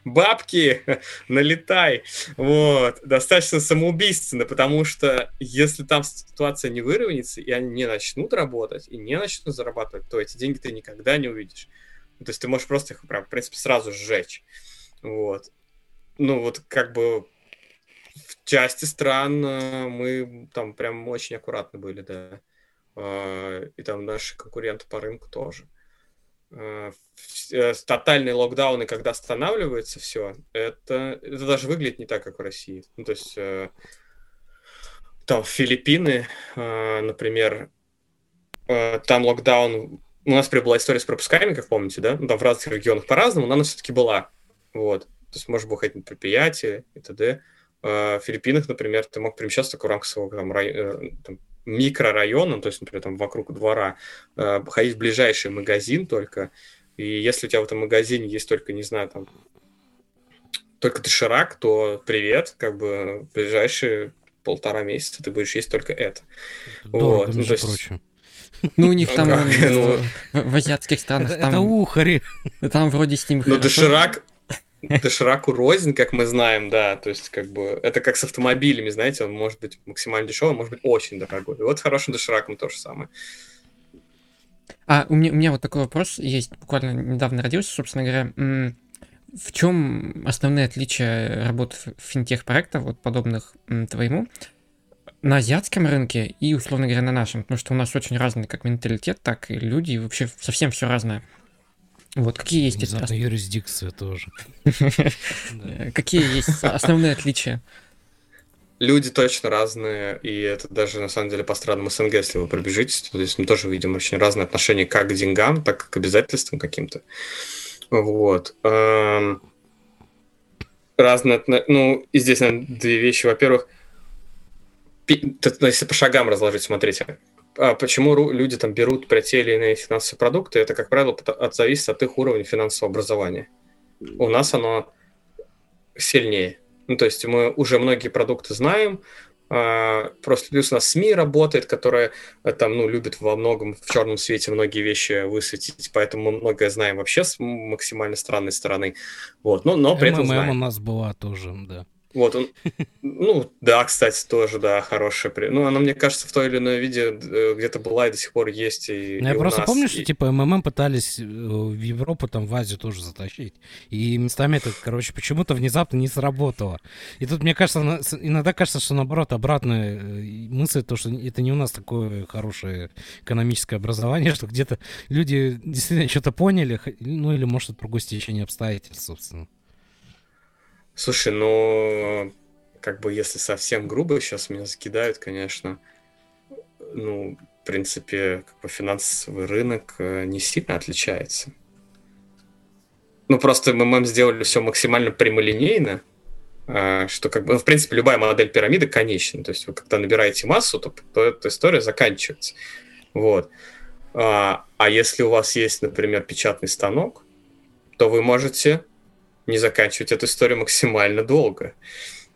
бабки, налетай. Вот. Достаточно самоубийственно, потому что если там ситуация не выровняется, и они не начнут работать, и не начнут зарабатывать, то эти деньги ты никогда не увидишь. То есть ты можешь просто их, в принципе, сразу сжечь. Вот ну вот как бы в части стран э, мы там прям очень аккуратны были, да. А, и там наши конкуренты по рынку тоже. А, э, тотальные локдауны, когда останавливается все, это, это даже выглядит не так, как в России. Ну, то есть э, там Филиппины, например, там локдаун... У нас была история с пропусками, как помните, да? Ну, там в разных регионах по-разному, но она все-таки была. Вот. То есть можешь бухать на предприятии и т.д. А, в Филиппинах, например, ты мог перемещаться только в рамках своего там, рай... Э, там, микрорайона, то есть, например, там вокруг двора, а, ходить в ближайший магазин только, и если у тебя в этом магазине есть только, не знаю, там, только доширак, то привет, как бы ближайшие полтора месяца ты будешь есть только это. Дорого, вот. ну, то есть... Ну, у них там ну, в азиатских странах... Это ухари. Там вроде с ним... Ну, доширак, Дошираку рознь, как мы знаем, да, то есть как бы это как с автомобилями, знаете, он может быть максимально дешевый, может быть очень дорогой. Вот хорошим дошираком то же самое. А у меня, у меня вот такой вопрос есть, буквально недавно родился, собственно говоря. В чем основные отличия работы финтех-проектов, вот подобных твоему, на азиатском рынке и, условно говоря, на нашем? Потому что у нас очень разный как менталитет, так и люди, и вообще совсем все разное. Вот какие есть... Внезапно юрисдикция тоже. Какие есть основные отличия? Люди точно разные, и это даже на самом деле по странам СНГ, если вы пробежитесь, то есть мы тоже видим очень разные отношения как к деньгам, так и к обязательствам каким-то. Вот. Эм, разные, ну, и здесь, наверное, две вещи. Во-первых, если по шагам разложить, смотрите, почему люди там берут про те или иные финансовые продукты, это, как правило, от, зависит от их уровня финансового образования. У нас оно сильнее. Ну, то есть мы уже многие продукты знаем, а, просто плюс у нас СМИ работает, которая э, там, ну, любит во многом в черном свете многие вещи высветить, поэтому мы многое знаем вообще с максимально странной стороны. Вот, но, но при этом знаем. у нас была тоже, да. Вот он, ну да, кстати, тоже, да, хорошая. Ну, она, мне кажется, в той или иной виде э, где-то была и до сих пор есть. И, ну, я и просто нас, помню, и... что типа МММ пытались э, в Европу, там, в Азию тоже затащить. И местами это, короче, почему-то внезапно не сработало. И тут, мне кажется, иногда кажется, что наоборот, обратная э, мысль, то, что это не у нас такое хорошее экономическое образование, что где-то люди действительно что-то поняли, ну или, может, это другое стечение обстоятельств, собственно. Слушай, ну, как бы если совсем грубо, сейчас меня закидают, конечно. Ну, в принципе, как бы финансовый рынок э, не сильно отличается. Ну, просто мы сделали все максимально прямолинейно, а, что как бы, в принципе, любая модель пирамиды конечна. То есть вы когда набираете массу, то, то эта история заканчивается. Вот. А, а если у вас есть, например, печатный станок, то вы можете не заканчивать эту историю максимально долго.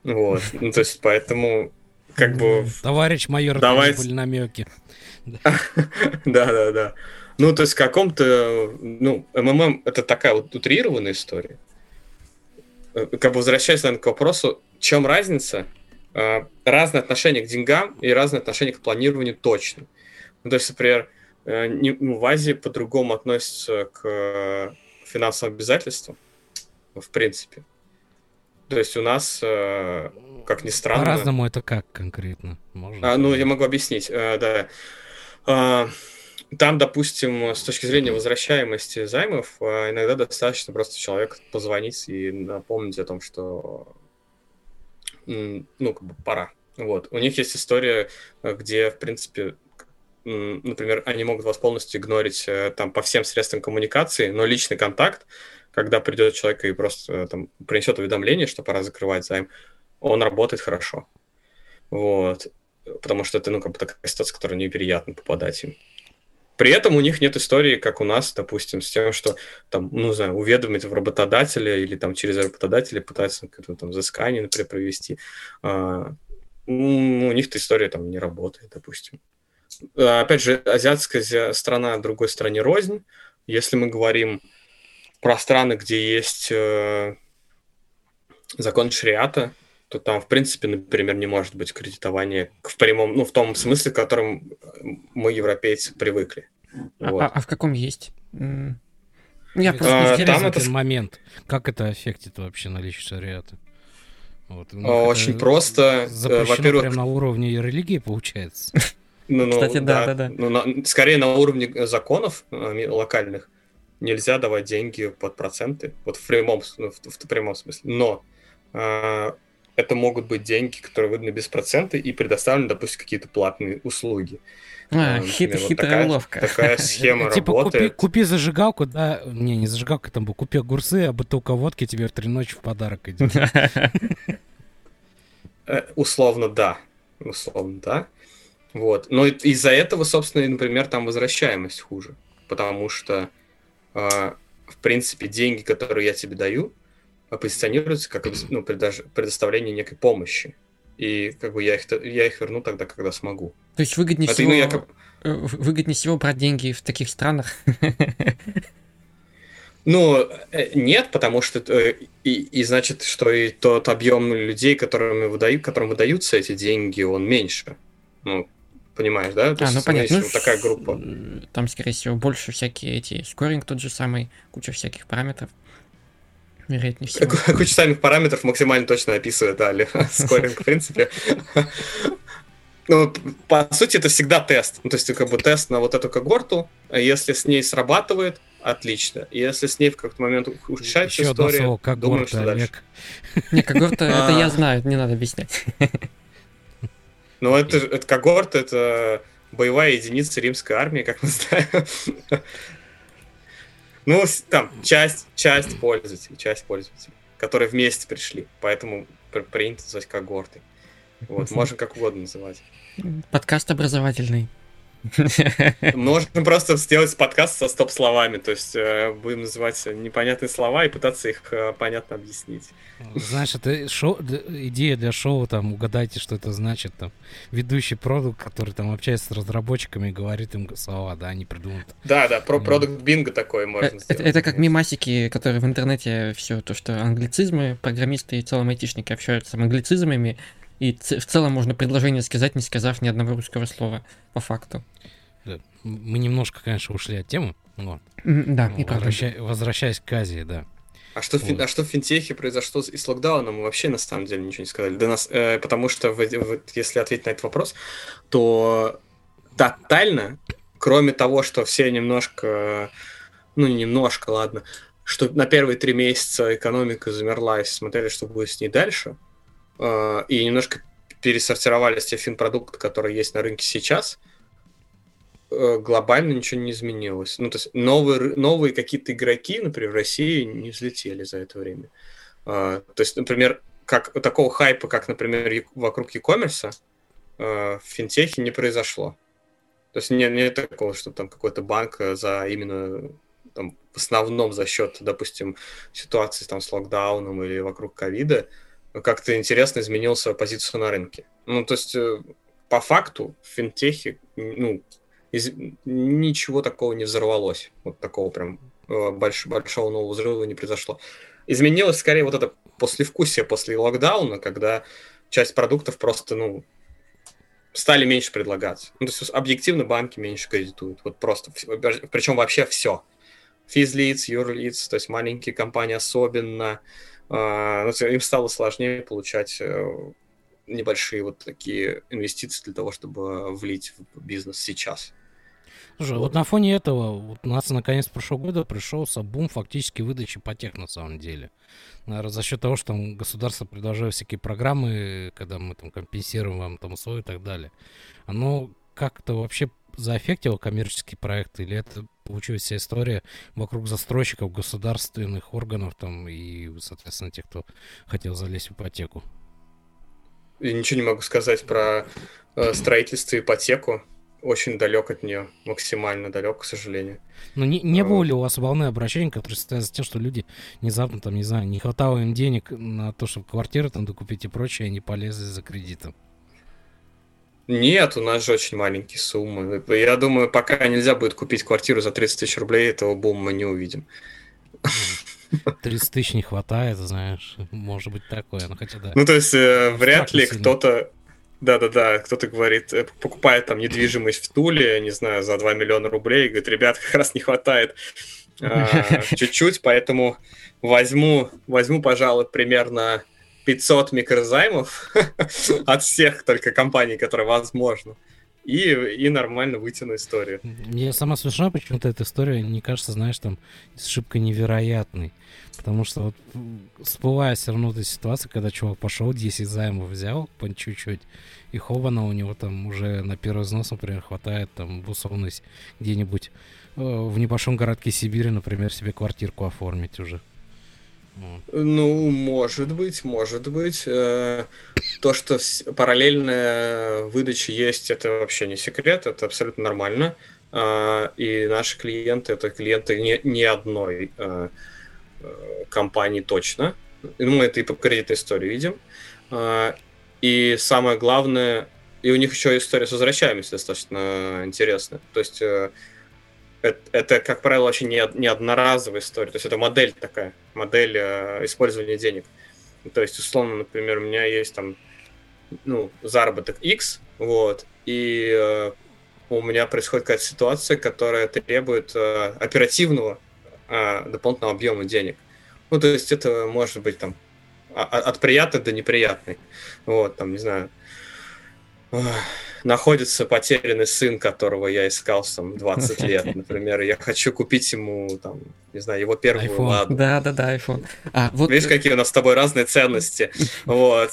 Вот. Ну, то есть, поэтому, как бы... Товарищ майор, давайте... были намеки. Да-да-да. Ну, то есть, в каком-то... Ну, МММ — это такая вот утрированная история. Э, как бы возвращаясь, наверное, к вопросу, в чем разница? А, разное отношение к деньгам и разное отношение к планированию точно. Ну, то есть, например, э, ну, в Азии по-другому относятся к финансовым обязательствам, в принципе. То есть у нас, э, как ни странно... По-разному это как конкретно? Можно? А, ну, я могу объяснить, э, да. А, там, допустим, с точки зрения возвращаемости займов, э, иногда достаточно просто человек позвонить и напомнить о том, что ну, как бы пора. Вот. У них есть история, где, в принципе, например, они могут вас полностью игнорить там по всем средствам коммуникации, но личный контакт когда придет человек и просто э, там принесет уведомление, что пора закрывать займ, он работает хорошо. Вот. Потому что это, ну, как бы такая ситуация, в которую неприятно попадать им. При этом у них нет истории, как у нас, допустим, с тем, что там, ну, не знаю, уведомить в работодателя или там через работодателя пытаться какое-то там взыскание, например, провести. А, у них-то история там не работает, допустим. А, опять же, азиатская страна другой стране рознь. Если мы говорим про страны, где есть э, закон шариата, то там, в принципе, например, не может быть кредитования в прямом, ну, в том смысле, к которому мы, европейцы, привыкли. А, вот. а, а в каком есть? Я просто а, там это момент. Как это аффектит вообще наличие шариата? Вот. Очень просто. Э, во-первых, прямо на уровне религии получается. Ну, ну, Кстати, да, да, да. Ну, на, скорее на уровне законов э, локальных нельзя давать деньги под проценты, вот в прямом, ну, в, в прямом смысле. Но э, это могут быть деньги, которые выданы без процента и предоставлены, допустим, какие-то платные услуги. А, Например, хит, вот хитрая такая, уловка. Такая схема типа, работает. Купи, купи зажигалку, да, не, не зажигалка, там, купи огурцы, а бутылка водки тебе в три ночи в подарок идет. Э, условно, да. Условно, да. Вот. Но из-за этого, собственно, например, там возвращаемость хуже. Потому что а, в принципе, деньги, которые я тебе даю, позиционируются как ну, предоставление некой помощи. И как бы я их, я их верну тогда, когда смогу. То есть выгоднее Это, всего... Ну, я как... Э, выгоднее всего брать деньги в таких странах? Ну, э, нет, потому что э, и, и значит, что и тот объем людей, которым выдают, которым выдаются эти деньги, он меньше. Ну, Понимаешь, да? То а, ну понятно. Ну, такая группа. Там, скорее всего, больше всякие эти скоринг тот же самый, куча всяких параметров. Вероятнее всего. Куча самих параметров максимально точно описывает Али. Скоринг, в принципе. Ну, по сути, это всегда тест. Ну, то есть, как бы тест на вот эту когорту. А если с ней срабатывает, отлично. Если с ней в какой-то момент ухудшается история, думаю, что дальше. Не, когорта, это я знаю, не надо объяснять. Но это, это когорт, это боевая единица римской армии, как мы знаем. Ну, там, часть, часть пользователей, часть пользователей, которые вместе пришли. Поэтому принято называть когорты. Вот, можем как угодно называть. Подкаст образовательный. Можно просто сделать подкаст со стоп-словами, то есть э, будем называть непонятные слова и пытаться их э, понятно объяснить. Знаешь, это шоу, идея для шоу, там, угадайте, что это значит, там, ведущий продукт, который там общается с разработчиками и говорит им слова, да, они придумают. Да, да, про продукт бинго такое можно это, сделать. Это как мимасики, которые в интернете все то, что англицизмы, программисты и целом айтишники общаются с англицизмами, и в целом можно предложение сказать, не сказав ни одного русского слова, по факту. Мы немножко, конечно, ушли от темы. Но, да, но, и возвращай, Возвращаясь к Азии, да. А что, вот. а что в финтехе произошло и с локдауном, мы вообще на самом деле ничего не сказали. Да нас, э, потому что, в, в, если ответить на этот вопрос, то тотально, кроме того, что все немножко, ну немножко, ладно, что на первые три месяца экономика замерла и смотрели, что будет с ней дальше, Э, и немножко пересортировались те финпродукты, которые есть на рынке сейчас, э, глобально ничего не изменилось. Ну, то есть новые, новые какие-то игроки, например, в России не взлетели за это время. Э, то есть, например, как, такого хайпа, как, например, вокруг e-commerce, в финтехе не произошло. То есть нет, нет такого, что там какой-то банк за именно там, в основном за счет, допустим, ситуации там, с локдауном или вокруг ковида, как-то интересно изменил свою позицию на рынке. Ну, то есть, э, по факту, в финтехе, ну, из... ничего такого не взорвалось. Вот такого прям э, больш... большого нового взрыва не произошло. Изменилось скорее вот это послевкусие после локдауна, когда часть продуктов просто, ну, стали меньше предлагаться. Ну, то есть объективно банки меньше кредитуют. Вот просто. Причем вообще все. Физлиц, юрлиц, то есть маленькие компании особенно, им стало сложнее получать э, небольшие вот такие инвестиции для того, чтобы влить в бизнес сейчас. Слушай, вот на фоне этого вот у нас наконец прошлого года пришелся бум фактически выдачи ипотек на самом деле. Наверное, за счет того, что там государство предложило всякие программы, когда мы там компенсируем вам там условия и так далее. Оно как-то вообще заэффектило коммерческий проект, или это получилась вся история вокруг застройщиков, государственных органов там и, соответственно, тех, кто хотел залезть в ипотеку? Я ничего не могу сказать про э, строительство ипотеку. Очень далек от нее, максимально далек, к сожалению. Но не, не было ли у вас волны обращений, которые состоят за тем, что люди внезапно, там, не знаю, не хватало им денег на то, чтобы квартиры там докупить и прочее, они полезли за кредитом? Нет, у нас же очень маленькие суммы. Я думаю, пока нельзя будет купить квартиру за 30 тысяч рублей, этого бума мы не увидим. 30 тысяч не хватает, знаешь, может быть такое, ну хотя да. Ну то есть э, вряд ли кто-то, да-да-да, кто-то говорит, э, покупает там недвижимость в Туле, не знаю, за 2 миллиона рублей, и говорит, ребят, как раз не хватает а, чуть-чуть, поэтому возьму, возьму, пожалуй, примерно 500 микрозаймов от всех только компаний, которые возможно. И, и нормально вытяну историю. Мне сама смешно, почему-то эта история не кажется, знаешь, там, шибко невероятной. Потому что вот всплывает все равно эта ситуация, когда чувак пошел, 10 займов взял по чуть-чуть, и хобана у него там уже на первый взнос, например, хватает там в условность где-нибудь э, в небольшом городке Сибири, например, себе квартирку оформить уже. Ну, может быть, может быть. Э, то, что параллельная выдача есть, это вообще не секрет, это абсолютно нормально. А, и наши клиенты это клиенты не, не одной э, э, компании точно. Ну, мы это и по кредитной истории видим. И самое главное, и у них еще история с возвращаемостью достаточно интересная. То есть это, это, как правило, очень не, не история. То есть это модель такая, модель э, использования денег. То есть, условно, например, у меня есть там ну, заработок X, вот, и э, у меня происходит какая-то ситуация, которая требует э, оперативного э, дополнительного объема денег. Ну, то есть это может быть там от приятной до неприятной. Вот, там, не знаю, находится потерянный сын, которого я искал там 20 лет, например. Я хочу купить ему, там, не знаю, его первую iPhone. ладу. Да, да, да, iPhone. А, вот... Видишь, какие у нас с тобой разные ценности. Вот.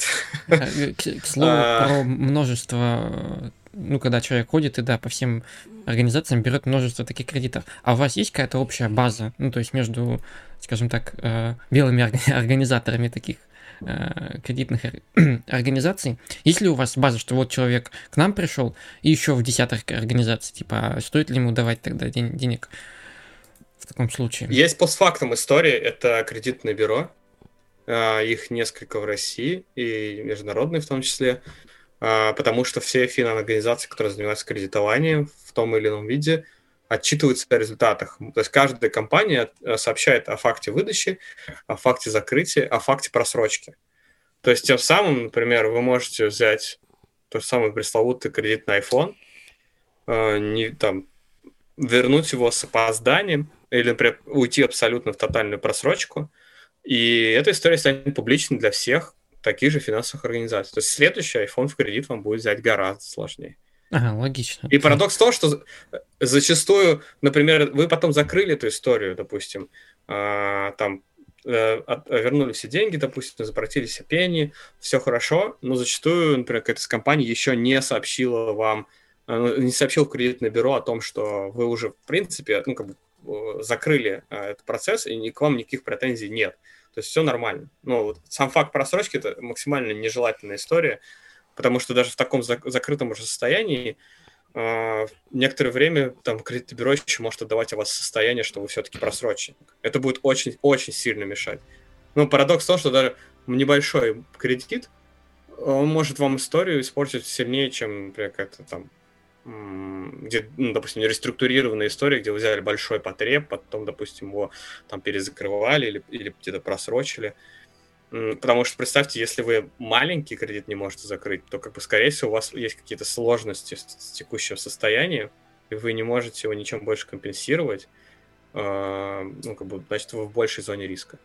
А, к, к слову, а... про множество ну, когда человек ходит и, да, по всем организациям берет множество таких кредитов. А у вас есть какая-то общая база, ну, то есть между, скажем так, э, белыми организаторами таких э, кредитных организаций. Есть ли у вас база, что вот человек к нам пришел и еще в десятых организаций, типа, а стоит ли ему давать тогда день, денег в таком случае? Есть постфактум история, это кредитное бюро, а, их несколько в России и международные в том числе, а, потому что все финансовые которые занимаются кредитованием в том или ином виде, отчитываются о результатах. То есть каждая компания э, сообщает о факте выдачи, о факте закрытия, о факте просрочки. То есть тем самым, например, вы можете взять тот самый пресловутый кредит на iPhone, э, не, там, вернуть его с опозданием или, например, уйти абсолютно в тотальную просрочку, и эта история станет публичной для всех таких же финансовых организаций. То есть следующий iPhone в кредит вам будет взять гораздо сложнее. Ага, логично. И парадокс в том, что зачастую, например, вы потом закрыли эту историю, допустим, э, там э, вернули все деньги, допустим, заплатили все пени, все хорошо, но зачастую, например, какая-то из компаний еще не сообщила вам, э, не сообщил в кредитное бюро о том, что вы уже, в принципе, ну, как бы закрыли э, этот процесс, и к вам никаких претензий нет. То есть все нормально. Но вот сам факт просрочки – это максимально нежелательная история, потому что даже в таком закрытом уже состоянии э, некоторое время там кредитное бюро еще может отдавать о вас состояние, что вы все-таки просроченник. Это будет очень-очень сильно мешать. Но парадокс в том, что даже небольшой кредит, он может вам историю испортить сильнее, чем, например, какая-то там где, ну, допустим, реструктурированная история, где вы взяли большой потреб, потом, допустим, его там перезакрывали или, или где-то просрочили. Потому что представьте, если вы маленький кредит не можете закрыть, то, как бы, скорее всего, у вас есть какие-то сложности с текущего состояния, и вы не можете его ничем больше компенсировать, а, ну, как бы, значит, вы в большей зоне риска.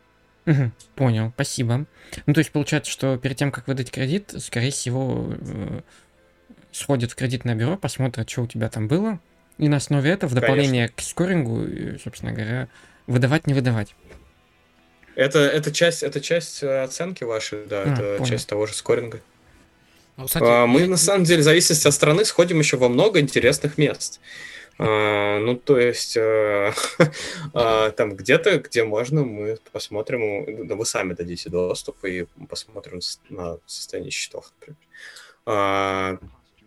Угу, понял, спасибо. Ну, то есть получается, что перед тем, как выдать кредит, скорее всего, э, сходит в кредитное бюро, посмотрят, что у тебя там было, и на основе этого, в дополнение Конечно. к скорингу, собственно говоря, выдавать, не выдавать. Это, это, часть, это часть э, оценки вашей, да, а, это понял. часть того же скоринга. Ну, кстати, а, мы, на самом деле, в зависимости от страны, сходим еще во много интересных мест. А, ну, то есть, а, а, там где-то, где можно, мы посмотрим, да вы сами дадите доступ и посмотрим на состояние счетов, например. А,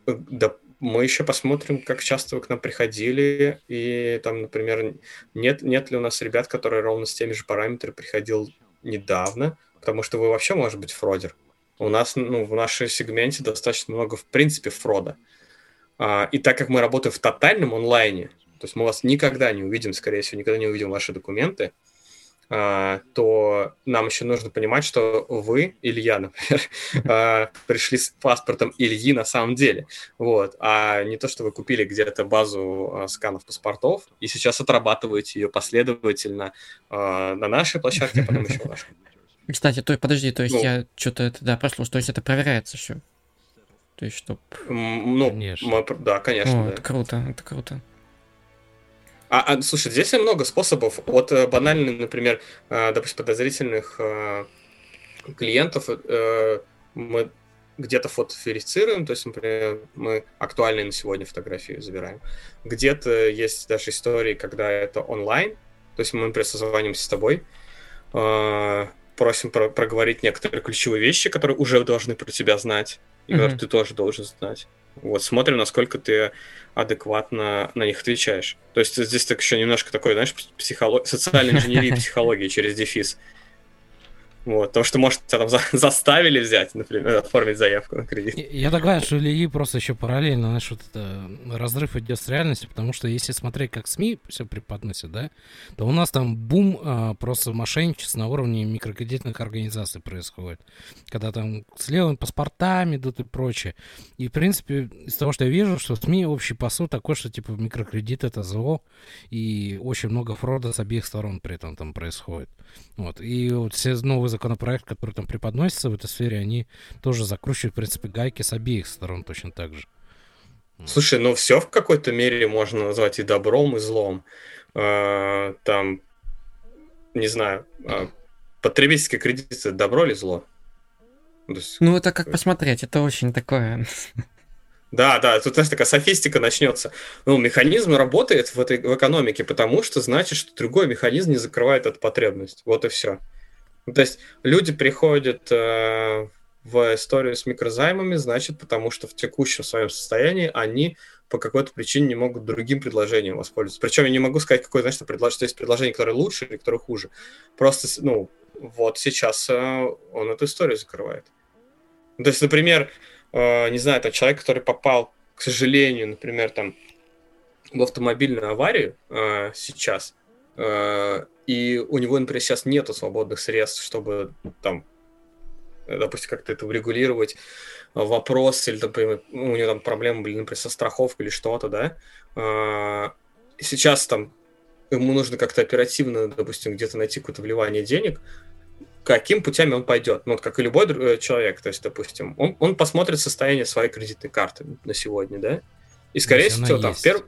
да, мы еще посмотрим, как часто вы к нам приходили, и там, например, нет, нет ли у нас ребят, которые ровно с теми же параметрами приходил недавно, потому что вы вообще, может быть, фродер. У нас, ну, в нашем сегменте достаточно много, в принципе, фрода. А, и так как мы работаем в тотальном онлайне, то есть мы вас никогда не увидим, скорее всего, никогда не увидим ваши документы, то нам еще нужно понимать, что вы, Илья, например, а, пришли с паспортом Ильи на самом деле, вот, а не то, что вы купили где-то базу а, сканов паспортов и сейчас отрабатываете ее последовательно на нашей площадке, а потом еще вашей. Кстати, то подожди, то есть ну, я что-то это да прослушал, то есть это проверяется все. То есть, чтоб... Ну, конечно. Мы, да, конечно. О, да. Это круто, это круто. А, а, слушай, здесь много способов. Вот э, банально, например, э, допустим, подозрительных э, клиентов мы где-то фотоверифицируем, то есть, например, мы актуальные на сегодня фотографии забираем. Где-то есть даже истории, когда это онлайн, то есть мы, например, созваниваемся с тобой, просим про проговорить некоторые ключевые вещи, которые уже должны про тебя знать, и mm-hmm. которые ты тоже должен знать. Вот, смотрим, насколько ты адекватно на них отвечаешь. То есть здесь так еще немножко такой, знаешь, психолог... социальной инженерии психологии через дефис. Вот, потому что, может, тебя там за заставили взять, например, оформить заявку на кредит. Я, догадываюсь, что Ильи просто еще параллельно, знаешь, вот это разрыв идет с реальностью, потому что если смотреть, как СМИ все преподносят, да, то у нас там бум а, просто мошенничества на уровне микрокредитных организаций происходит. Когда там с левыми паспортами идут и прочее. И, в принципе, из того, что я вижу, что СМИ общий посыл такой, что, типа, микрокредит это зло, и очень много фрода с обеих сторон при этом там происходит. Вот. И вот все новые законопроект, который там преподносится в этой сфере, они тоже закручивают, в принципе, гайки с обеих сторон точно так же. Слушай, ну все в какой-то мере можно назвать и добром, и злом. А, там, не знаю, а, потребительский кредит это добро или зло? Есть... Ну, это как посмотреть, это очень такое. Да, да, тут знаешь, такая софистика начнется. Ну, механизм работает в этой в экономике, потому что значит, что другой механизм не закрывает эту потребность. Вот и все. Ну, то есть люди приходят э, в историю с микрозаймами, значит, потому что в текущем своем состоянии они по какой-то причине не могут другим предложением воспользоваться. Причем я не могу сказать, какое, значит, предложение, что есть предложение, которое лучше или которое хуже. Просто, ну, вот сейчас э, он эту историю закрывает. Ну, то есть, например, э, не знаю, там человек, который попал, к сожалению, например, там в автомобильную аварию э, сейчас, и у него, например, сейчас нету свободных средств, чтобы там, допустим, как-то это урегулировать, вопрос, или, например, у него там проблемы были, например, со страховкой или что-то, да, сейчас там ему нужно как-то оперативно, допустим, где-то найти какое-то вливание денег, каким путями он пойдет. Ну, вот как и любой э, человек, то есть, допустим, он, он посмотрит состояние своей кредитной карты на сегодня, да, и, скорее всего, там, перв...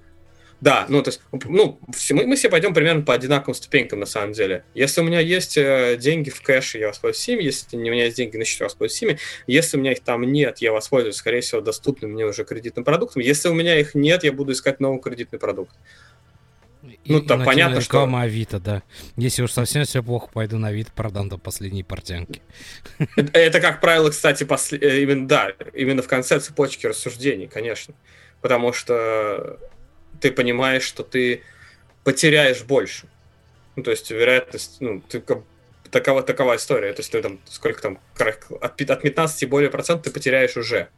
Да, ну, то есть, ну, мы, мы все пойдем примерно по одинаковым ступенькам, на самом деле. Если у меня есть э, деньги в кэше, я воспользуюсь ими. Если у меня есть деньги на счету, я воспользуюсь ими. Если у меня их там нет, я воспользуюсь, скорее всего, доступным мне уже кредитным продуктом. Если у меня их нет, я буду искать новый кредитный продукт. И, ну, там понятно, что... Авито, да. Если уж совсем все плохо, пойду на Авито, продам до последней портянки. Это, это, как правило, кстати, после... Э, именно, да, именно в конце цепочки рассуждений, конечно. Потому что ты понимаешь, что ты потеряешь больше. Ну, то есть, вероятность, ну, ты, такова, такова история. То есть, ты там, сколько там, от, от 15 и более процентов ты потеряешь уже,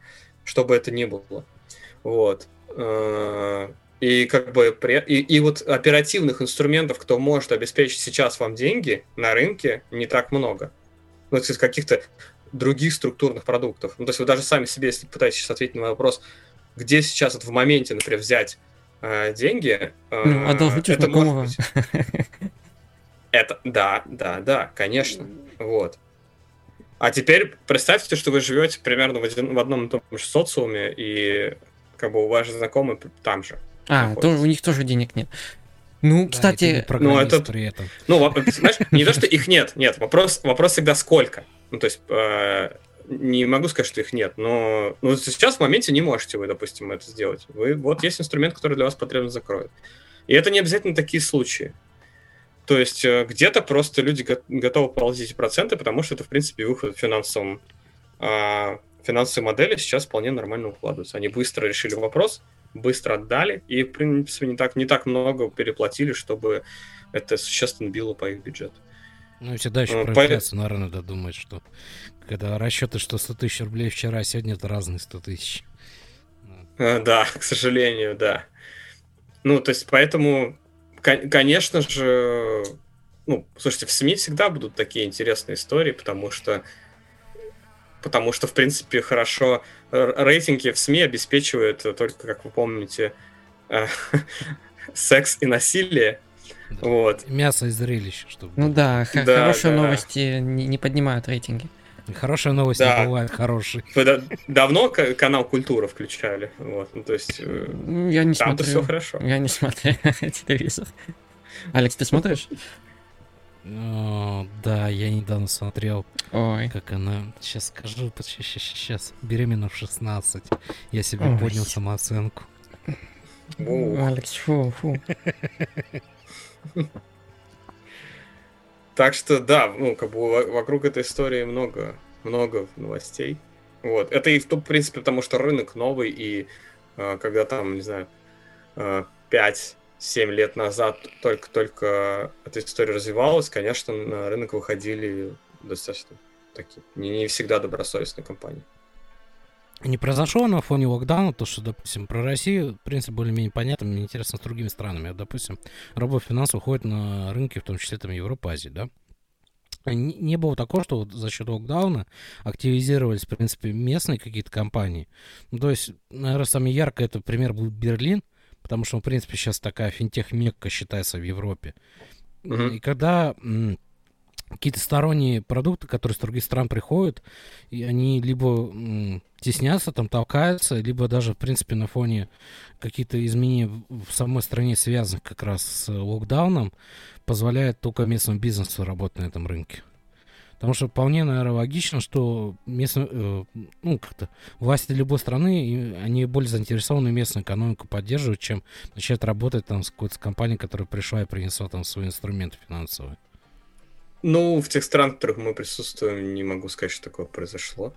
что бы это ни было. Вот. Э, и как бы и, и вот оперативных инструментов, кто может обеспечить сейчас вам деньги на рынке, не так много. Ну, из каких-то других структурных продуктов. Ну, то есть вы даже сами себе, если пытаетесь ответить на вопрос, где сейчас вот в моменте, например, взять э, деньги, э, ну, одолжите это может быть... Это, да, да, да, конечно. Вот. А теперь представьте, что вы живете примерно в, один, в одном и том же социуме, и как бы у ваших знакомых там же. А, то, у них тоже денег нет. Ну, да, кстати, ну это при этом. Ну, знаешь, не то, что их нет, нет. Вопрос, вопрос всегда сколько. Ну, то есть э, не могу сказать, что их нет, но ну, сейчас в моменте не можете вы, допустим, это сделать. Вы вот есть инструмент, который для вас потребность закроет. И это не обязательно такие случаи. То есть э, где-то просто люди готовы платить проценты, потому что это, в принципе, выход в финансовом э, финансовые модели сейчас вполне нормально укладываются. Они быстро решили вопрос, быстро отдали, и, в принципе, не так, не так много переплатили, чтобы это существенно било по их бюджету. Ну, всегда еще про инфляцию, наверное, надо думать, что когда расчеты, что 100 тысяч рублей вчера, а сегодня это разные 100 тысяч. Э, да, к сожалению, да. Ну, то есть, поэтому, конечно же, ну, слушайте, в СМИ всегда будут такие интересные истории, потому что потому что, в принципе, хорошо рейтинги в СМИ обеспечивают только, как вы помните, э, секс и насилие. Да. Вот. Мясо и зрелище, чтобы. Ну да, х- да хорошие да. новости не, не поднимают рейтинги. Хорошая новость да. не бывает хорошей. Вы да, давно канал Культура включали? Вот, ну, то есть, э, ну, я не там смотрю. все хорошо. Я не смотрю телевизор. Алекс, ты смотришь? О, да, я недавно смотрел, Ой. как она... Сейчас скажу, сейчас, сейчас. Беременна в 16. Я себе Ой. поднял самооценку. Алекс, фу, фу. Так что да, ну, как бы вокруг этой истории много, много новостей. Вот. Это и в, в принципе, потому что рынок новый, и э, когда там, не знаю, э, 5 7 лет назад только-только эта история развивалась, конечно, на рынок выходили достаточно такие, не, не всегда добросовестные компании. Не произошло на фоне локдауна, то, что, допустим, про Россию, в принципе, более-менее понятно, мне интересно с другими странами. Вот, допустим, робофинансы уходят на рынки, в том числе там Европы, Азии, да? Не, было такого, что вот за счет локдауна активизировались, в принципе, местные какие-то компании. Ну, то есть, наверное, самый яркий это пример был Берлин, потому что, в принципе, сейчас такая финтех-мекка считается в Европе. Uh-huh. И когда какие-то сторонние продукты, которые с других стран приходят, и они либо теснятся, там толкаются, либо даже, в принципе, на фоне каких-то изменений в самой стране, связанных как раз с локдауном, позволяет только местному бизнесу работать на этом рынке. Потому что вполне, наверное, логично, что местные, э, ну, как-то власти любой страны, они более заинтересованы местную экономику поддерживать, чем начать работать там с какой-то компанией, которая пришла и принесла там свои инструменты финансовые. Ну, в тех странах, в которых мы присутствуем, не могу сказать, что такое произошло.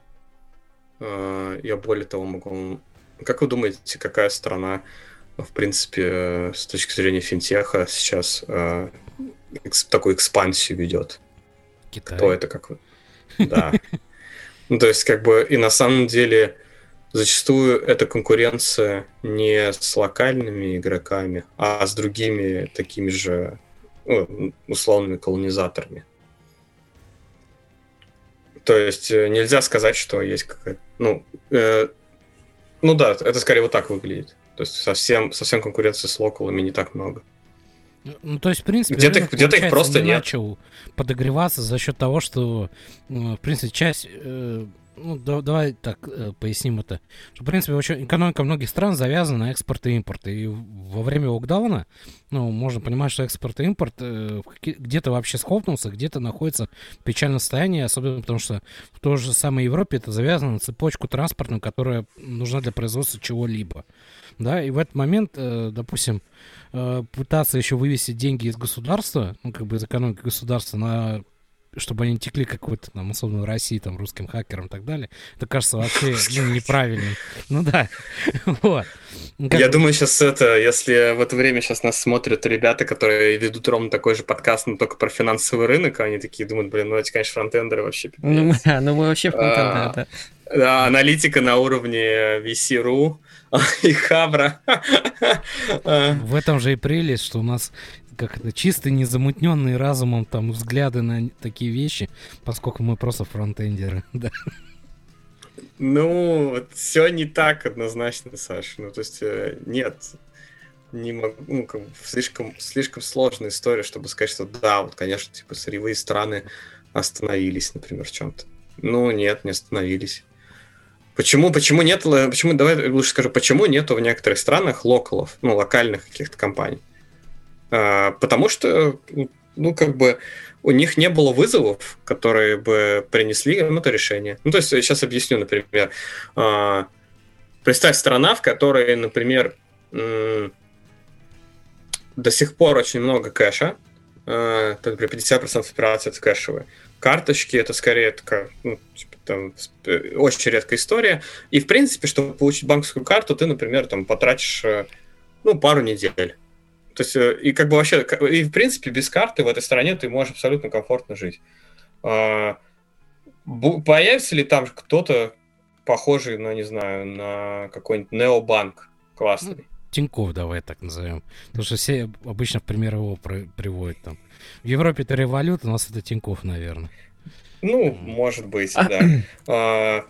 Я более того могу... Как вы думаете, какая страна, в принципе, с точки зрения финтеха сейчас а, такую экспансию ведет? Китай. Кто это, как вы? Да. Ну, то есть, как бы, и на самом деле, зачастую эта конкуренция не с локальными игроками, а с другими такими же ну, условными колонизаторами. То есть э, нельзя сказать, что есть какая-то... Ну, э, ну да, это скорее вот так выглядит. То есть совсем, совсем конкуренции с локалами не так много. Ну, то есть, в принципе, где-то, рынок, где-то их просто не нет. начал подогреваться за счет того, что, ну, в принципе, часть э, ну, да, давай так э, поясним это. Что, в принципе, очень, экономика многих стран завязана на экспорт и импорт. И во время локдауна, ну, можно понимать, что экспорт и импорт э, где-то вообще схлопнулся, где-то находится в печальном состоянии, особенно потому что в той же самой Европе это завязано на цепочку транспортную, которая нужна для производства чего-либо. Да, и в этот момент, э, допустим, э, пытаться еще вывести деньги из государства, ну, как бы из экономики государства на чтобы они текли какой-то там, условно, в России, там, русским хакерам и так далее, это кажется вообще ну, неправильным. Ну да, вот. Ну, как... Я думаю, сейчас это, если в это время сейчас нас смотрят ребята, которые ведут ровно такой же подкаст, но только про финансовый рынок, они такие думают, блин, ну эти, конечно, фронтендеры вообще. Ну, ну мы вообще фронтендеры, а, да. Да, аналитика на уровне VC.ru и Хабра. В этом же и прелесть, что у нас как это, чисто незамутненные разумом там взгляды на такие вещи, поскольку мы просто фронтендеры, да. Ну, все не так однозначно, Саша. Ну, то есть, э, нет, не могу, ну, как, слишком, слишком сложная история, чтобы сказать, что да, вот, конечно, типа, сырьевые страны остановились, например, в чем-то. Ну, нет, не остановились. Почему, почему нет, почему, давай лучше скажу, почему нету в некоторых странах локалов, ну, локальных каких-то компаний? А, потому что, ну, как бы у них не было вызовов, которые бы принесли им это решение. Ну, то есть, сейчас объясню, например. А, представь страна, в которой, например, до сих пор очень много кэша, а, например, 50% операций это кэшевые. Карточки это скорее такая, ну, типа, там, очень редкая история. И, в принципе, чтобы получить банковскую карту, ты, например, там, потратишь э, ну, пару недель. То есть, э, и как бы вообще, и в принципе, без карты в этой стране ты можешь абсолютно комфортно жить. А, появится ли там кто-то похожий, ну, не знаю, на какой-нибудь необанк классный? Ну, Тиньков давай так назовем. Потому что все обычно в пример его приводят там. В Европе это револют, у нас это Тиньков, наверное. Ну, может быть, да.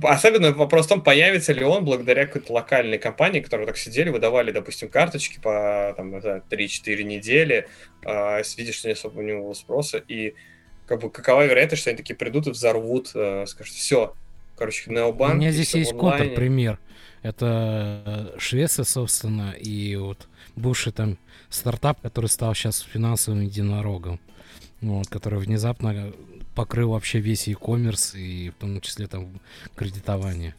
Особенно вопрос в том, появится ли он благодаря какой-то локальной компании, которые так сидели, выдавали, допустим, карточки по там, 3-4 недели, э, видишь, что не особо у него спроса, и как бы какова вероятность, что они такие придут и взорвут, э, скажут, все, короче, необанк. У меня здесь есть контрпример. Это Швеция, собственно, и вот бывший там стартап, который стал сейчас финансовым единорогом, вот, который внезапно покрыл вообще весь e-commerce и в том числе там кредитование.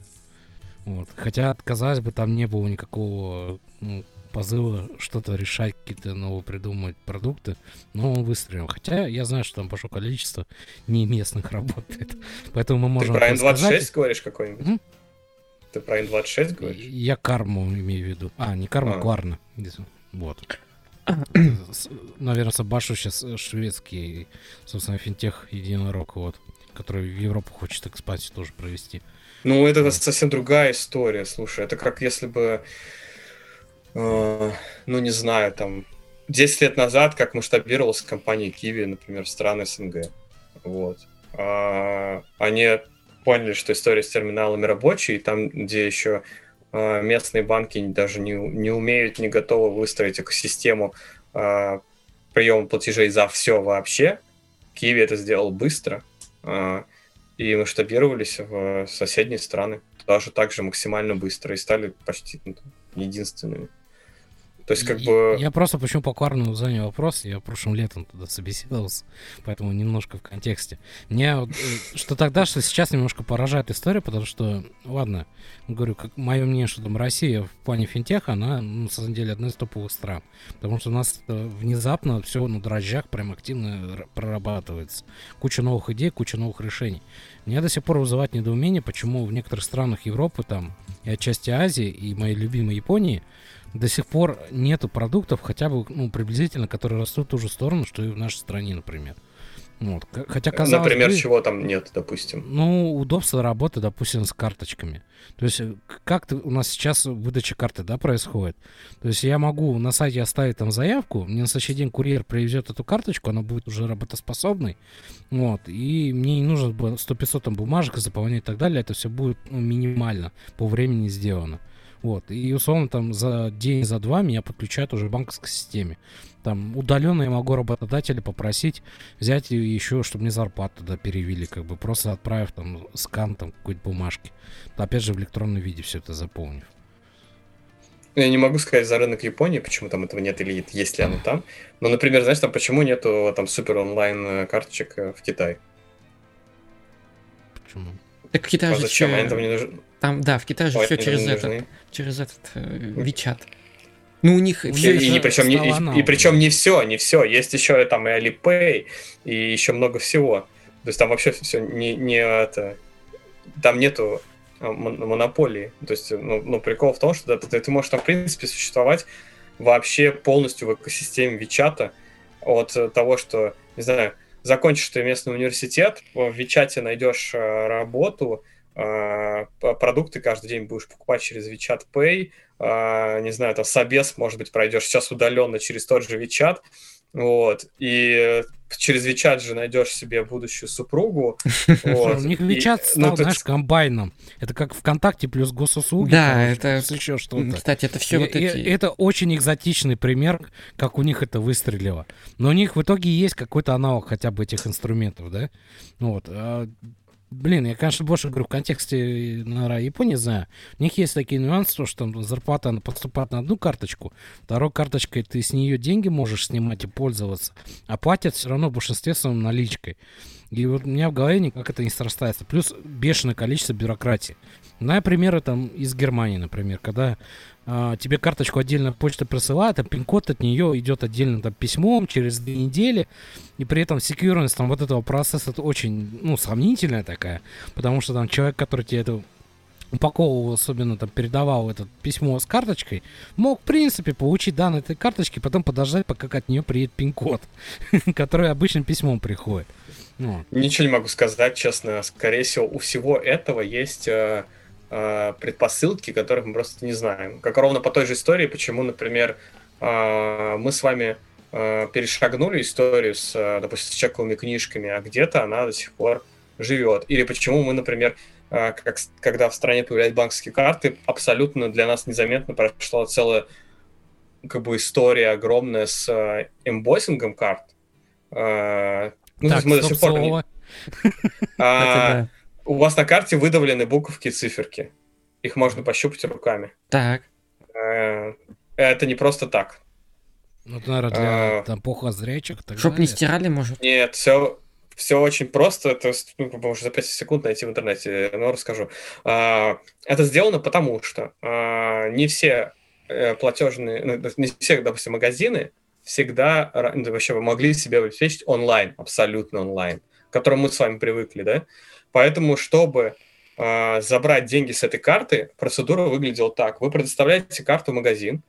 Вот. Хотя, казалось бы, там не было никакого ну, позыва что-то решать, какие-то новые придумывать продукты, но он выстрелил. Хотя я знаю, что там большое количество не местных работает. Поэтому мы можем... Ты про N26 говоришь какой-нибудь? М? Ты про N26 говоришь? Я карму имею в виду. А, не карму, а. кварна. Вот. Наверное, собашу сейчас э, шведский, собственно, финтех единорог, вот, который в Европу хочет экспансию тоже провести. Ну, это вот. совсем другая история, слушай, это как если бы, э, ну, не знаю, там, 10 лет назад, как масштабировалась компания Kiwi, например, в страны СНГ, вот. А, они поняли, что история с терминалами рабочая, и там, где еще местные банки даже не, не умеют, не готовы выстроить экосистему э, приема платежей за все вообще. Киви это сделал быстро, э, и масштабировались в соседние страны даже так же максимально быстро и стали почти ну, единственными. То есть, как бы... Я просто почему по Кварну занял вопрос, я прошлым летом туда собеседовался, поэтому немножко в контексте. Мне вот, э, что тогда, что сейчас немножко поражает история, потому что, ладно, говорю, как мое мнение, что там Россия в плане финтеха, она, ну, на самом деле, одна из топовых стран. Потому что у нас внезапно все на дрожжах прям активно прорабатывается. Куча новых идей, куча новых решений. Меня до сих пор вызывает недоумение, почему в некоторых странах Европы, там, и отчасти Азии, и моей любимой Японии, до сих пор нету продуктов, хотя бы ну, приблизительно, которые растут в ту же сторону, что и в нашей стране, например. Вот. Хотя, казалось Например, бы, чего там нет, допустим? Ну, удобство работы, допустим, с карточками. То есть, э, как у нас сейчас выдача карты, да, происходит? То есть, я могу на сайте оставить там заявку, мне на следующий день курьер привезет эту карточку, она будет уже работоспособной, вот, и мне не нужно 100-500 там бумажек заполнять и так далее, это все будет ну, минимально по времени сделано. Вот. И условно там за день, за два меня подключают уже в банковской системе. Там удаленно я могу работодателя попросить взять еще, чтобы мне зарплату туда перевели, как бы просто отправив там скан там какой-то бумажки. Опять же в электронном виде все это заполнив. Я не могу сказать за рынок Японии, почему там этого нет или есть ли оно там. Но, например, знаешь, там почему нету там супер онлайн э, карточек э, в Китае? Почему? Так в Китае А же зачем? чё- Они там не нужны. Там, да, в Китае же Ой, все через этот, через этот э, Вичат. Ну, у них У все И, и причем, не, и, и причем не все, не все. Есть еще там и Alipay, и еще много всего. То есть там вообще все не, не это. Там нету мон- монополии. То есть, ну, ну, прикол в том, что ты, ты можешь там, в принципе, существовать вообще полностью в экосистеме Вичата от э, того, что, не знаю, закончишь ты местный университет, в Вичате найдешь э, работу, э, продукты каждый день будешь покупать через WeChat Pay, э, не знаю, там собес, может быть, пройдешь. Сейчас удаленно через тот же WeChat, вот, и через WeChat же найдешь себе будущую супругу. вот, У них Вичат ну, стал, тут- знаешь, комбайном. Это как ВКонтакте плюс госуслуги. Да, короче, это- плюс еще что-то. Кстати, это все И- вот и- эти... Это очень экзотичный пример, как у них это выстрелило. Но у них в итоге есть какой-то аналог хотя бы этих инструментов, да? Ну Вот. Блин, я, конечно, больше говорю в контексте, наверное, Японии знаю. У них есть такие нюансы, что там зарплата поступает на одну карточку, второй карточкой ты с нее деньги можешь снимать и пользоваться, а платят все равно в большинстве своем наличкой. И вот у меня в голове никак это не срастается. Плюс бешеное количество бюрократии. На примеры там из Германии, например, когда тебе карточку отдельно почта присылает, а пин-код от нее идет отдельно там письмом через две недели, и при этом секьюрность там вот этого процесса это очень, ну, сомнительная такая, потому что там человек, который тебе это упаковывал, особенно там передавал это письмо с карточкой, мог, в принципе, получить данные этой карточки, потом подождать, пока от нее приедет пин-код, который обычным письмом приходит. Ничего не могу сказать, честно. Скорее всего, у всего этого есть э, предпосылки, которых мы просто не знаем. Как ровно по той же истории, почему, например, э, мы с вами э, перешагнули историю с, э, допустим, с чековыми книжками, а где-то она до сих пор живет. Или почему мы, например, э, как, когда в стране появлялись банковские карты, абсолютно для нас незаметно прошла целая как бы история огромная с э, эмбоссингом карт. Э, ну, то так, есть мы до сих пор не- а. У вас на карте выдавлены буковки и циферки. Их можно пощупать руками. Так. Э, Это не просто так. Ну, это, наверное, для А. там плохозрячих. и так Чтоб не стирали, может. Нет, все, все очень просто. Это ну, можно за 5 секунд найти в интернете, но расскажу. А, Это сделано потому, что а, не все э, платежные, ну, не все, допустим, магазины всегда ну, вообще могли себе обеспечить онлайн, абсолютно онлайн, к которому мы с вами привыкли, да? Поэтому, чтобы а, забрать деньги с этой карты, процедура выглядела так. Вы предоставляете карту в магазин,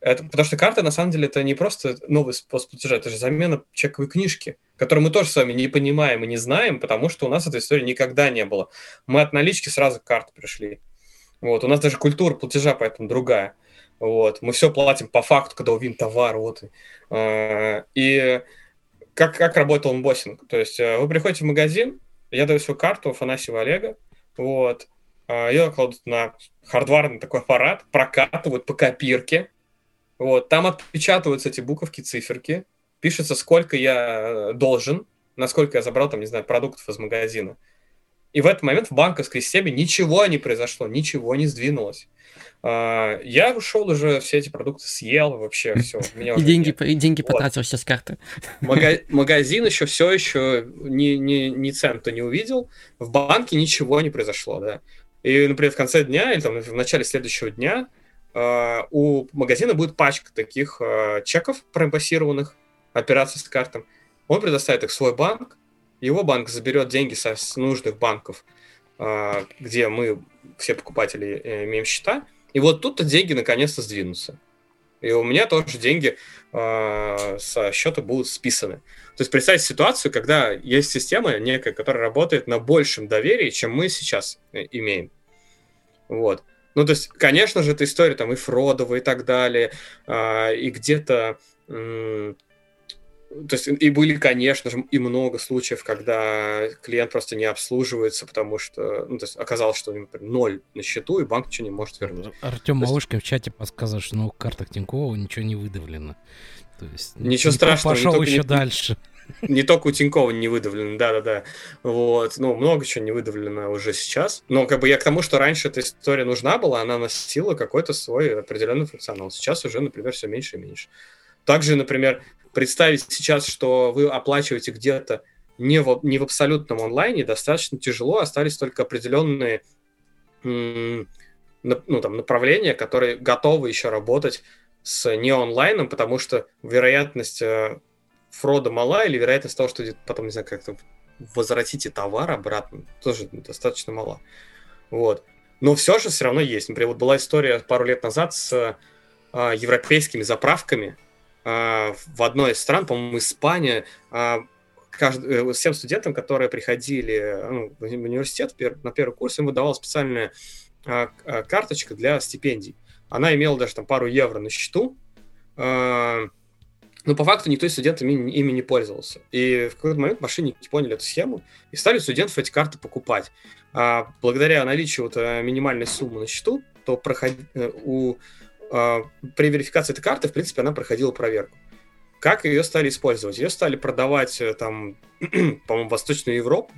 это, потому что карта, на самом деле, это не просто новый способ платежа, это же замена чековой книжки, которую мы тоже с вами не понимаем и не знаем, потому что у нас этой истории никогда не было. Мы от налички сразу к карте пришли. Вот. У нас даже культура платежа поэтому другая. Вот. Мы все платим по факту, когда увидим товар. Вот. А, И как, как работал онбоссинг? То есть э, вы приходите в магазин, я даю свою карту Афанасьева Олега, вот, а, ее кладут на хардварный такой аппарат, прокатывают по копирке, вот, там отпечатываются эти буковки, циферки, пишется, сколько я э, должен, насколько я забрал, там, не знаю, продуктов из магазина. И в этот момент в банковской системе ничего не произошло, ничего не сдвинулось. А, я ушел уже, все эти продукты съел, вообще все. И деньги, и деньги потратил все с карты. Магазин еще все еще ни, ни, ни цента не увидел, в банке ничего не произошло, да. И, например, в конце дня или там, в начале следующего дня Uh, у магазина будет пачка таких uh, чеков промпассированных, операций с картом. Он предоставит их в свой банк, его банк заберет деньги со, с нужных банков, где мы, все покупатели, э, имеем счета, и вот тут-то деньги наконец-то сдвинутся. И у меня тоже деньги э, со счета будут списаны. То есть представьте ситуацию, когда есть система некая, которая работает на большем доверии, чем мы сейчас э, имеем. Вот. Ну, то есть, конечно же, эта история там и фродовая и так далее, а, и где-то... То есть, и были, конечно же, и много случаев, когда клиент просто не обслуживается, потому что, ну, то есть, оказалось, что у него, например, ноль на счету, и банк ничего не может вернуть. Артем есть... Малышкин в чате подсказал, что на картах Тинькова ничего не выдавлено. То есть, ничего страшного. Пошел еще не... дальше. Не только у Тинькова не выдавлено, да-да-да. Вот, ну, много чего не выдавлено уже сейчас. Но как бы я к тому, что раньше эта история нужна была, она носила какой-то свой определенный функционал. Сейчас уже, например, все меньше и меньше. Также, например, представить сейчас, что вы оплачиваете где-то не в, не в абсолютном онлайне, достаточно тяжело, остались только определенные ну, там, направления, которые готовы еще работать с не онлайном, потому что вероятность э, фрода мала или вероятность того, что потом, не знаю, как-то возвратите товар обратно, тоже достаточно мала. Вот. Но все же все равно есть. Например, вот была история пару лет назад с а, европейскими заправками в одной из стран, по-моему, Испания, а, кажд... Э, всем студентам, которые приходили ну, в университет на первый курс, им выдавала специальная а, а, карточка для стипендий. Она имела даже там пару евро на счету, а, но по факту никто из студентов ими, ими не пользовался. И в какой-то момент мошенники поняли эту схему и стали студентов эти карты покупать. А благодаря наличию вот э, минимальной суммы на счету, то проход... Э, у... а, при верификации этой карты, в принципе, она проходила проверку. Как ее стали использовать? Ее стали продавать э, там, по-моему, в Восточную Европу.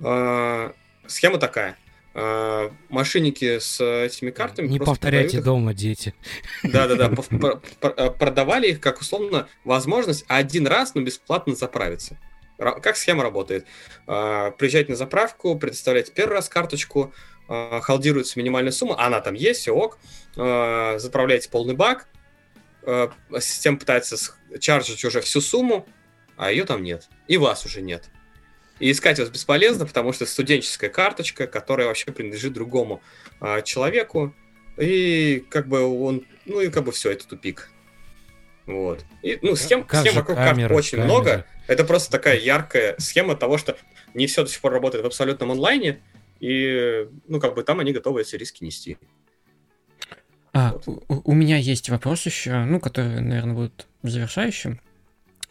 А, схема такая. А, мошенники с этими картами. Не повторяйте дома, дети. Да-да-да, продавали их как условно возможность один раз, но бесплатно заправиться. Как схема работает? Приезжаете на заправку, предоставляете первый раз карточку, халдируется минимальная сумма, она там есть, все ок, заправляете полный бак, система пытается чаржить уже всю сумму, а ее там нет, и вас уже нет. И искать вас бесполезно, потому что студенческая карточка, которая вообще принадлежит другому человеку, и как бы он, ну и как бы все, это тупик. Вот. И, ну, схем, как схем вокруг камера, карт очень камера. много. Это просто такая яркая схема того, что не все до сих пор работает в абсолютном онлайне, и, ну, как бы там они готовы эти риски нести. А, вот. у, у меня есть вопрос еще, ну, который, наверное, будет завершающим.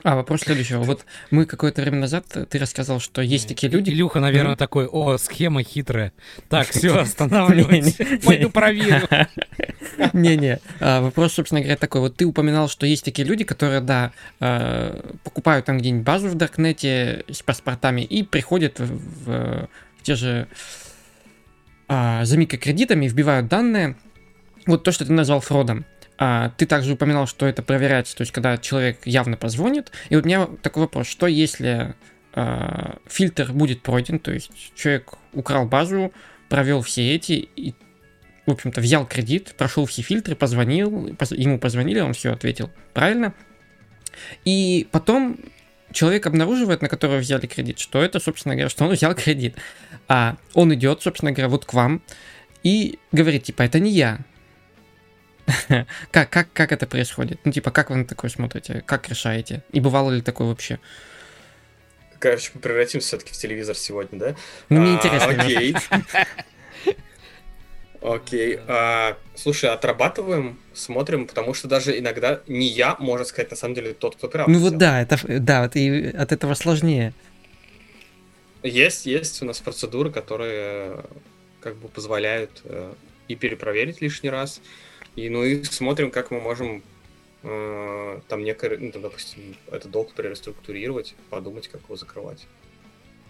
А, вопрос следующего. Вот мы какое-то время назад, ты рассказал, что есть такие люди... Илюха, наверное, такой, о, схема хитрая. Так, все, останавливайся, пойду проверю. Не-не, а, вопрос, собственно говоря, такой. Вот ты упоминал, что есть такие люди, которые, да, а, покупают там где-нибудь базу в Даркнете с паспортами и приходят в те же а, за микрокредитами, вбивают данные. Вот то, что ты назвал фродом. А, ты также упоминал, что это проверяется, то есть когда человек явно позвонит. И вот у меня такой вопрос, что если а, фильтр будет пройден, то есть человек украл базу, провел все эти и, в общем-то, взял кредит, прошел все фильтры, позвонил, поз, ему позвонили, он все ответил правильно. И потом человек обнаруживает, на которого взяли кредит, что это, собственно говоря, что он взял кредит. А он идет, собственно говоря, вот к вам и говорит, типа, это не я, как, как, как это происходит? Ну, типа, как вы на такое смотрите? Как решаете? И бывало ли такое вообще? Короче, мы превратимся все-таки в телевизор сегодня, да? Ну, мне а, интересно. Окей. Окей. А, слушай, отрабатываем, смотрим, потому что даже иногда не я, можно сказать, на самом деле, тот, кто прав. Ну вот да, это, да, вот и от этого сложнее. Есть, есть у нас процедуры, которые как бы позволяют э, и перепроверить лишний раз, и, ну и смотрим, как мы можем э, там некое, ну, там, допустим, этот долг переструктурировать, подумать, как его закрывать.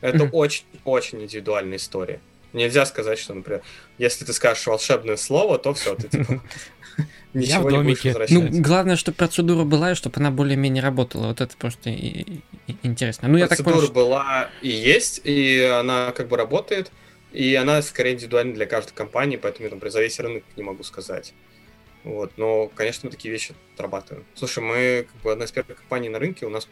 Это очень-очень индивидуальная история. Нельзя сказать, что, например, если ты скажешь волшебное слово, то все, ты типа ничего не будешь домике. Ну, главное, чтобы процедура была, и чтобы она более-менее работала. Вот это просто и- и- интересно. Ну, я так Процедура понял, была и есть, и она как бы работает, и она скорее индивидуальна для каждой компании, поэтому я там про за весь рынок не могу сказать. Вот, но, конечно, мы такие вещи отрабатываем. Слушай, мы как бы одна из первых компаний на рынке, у нас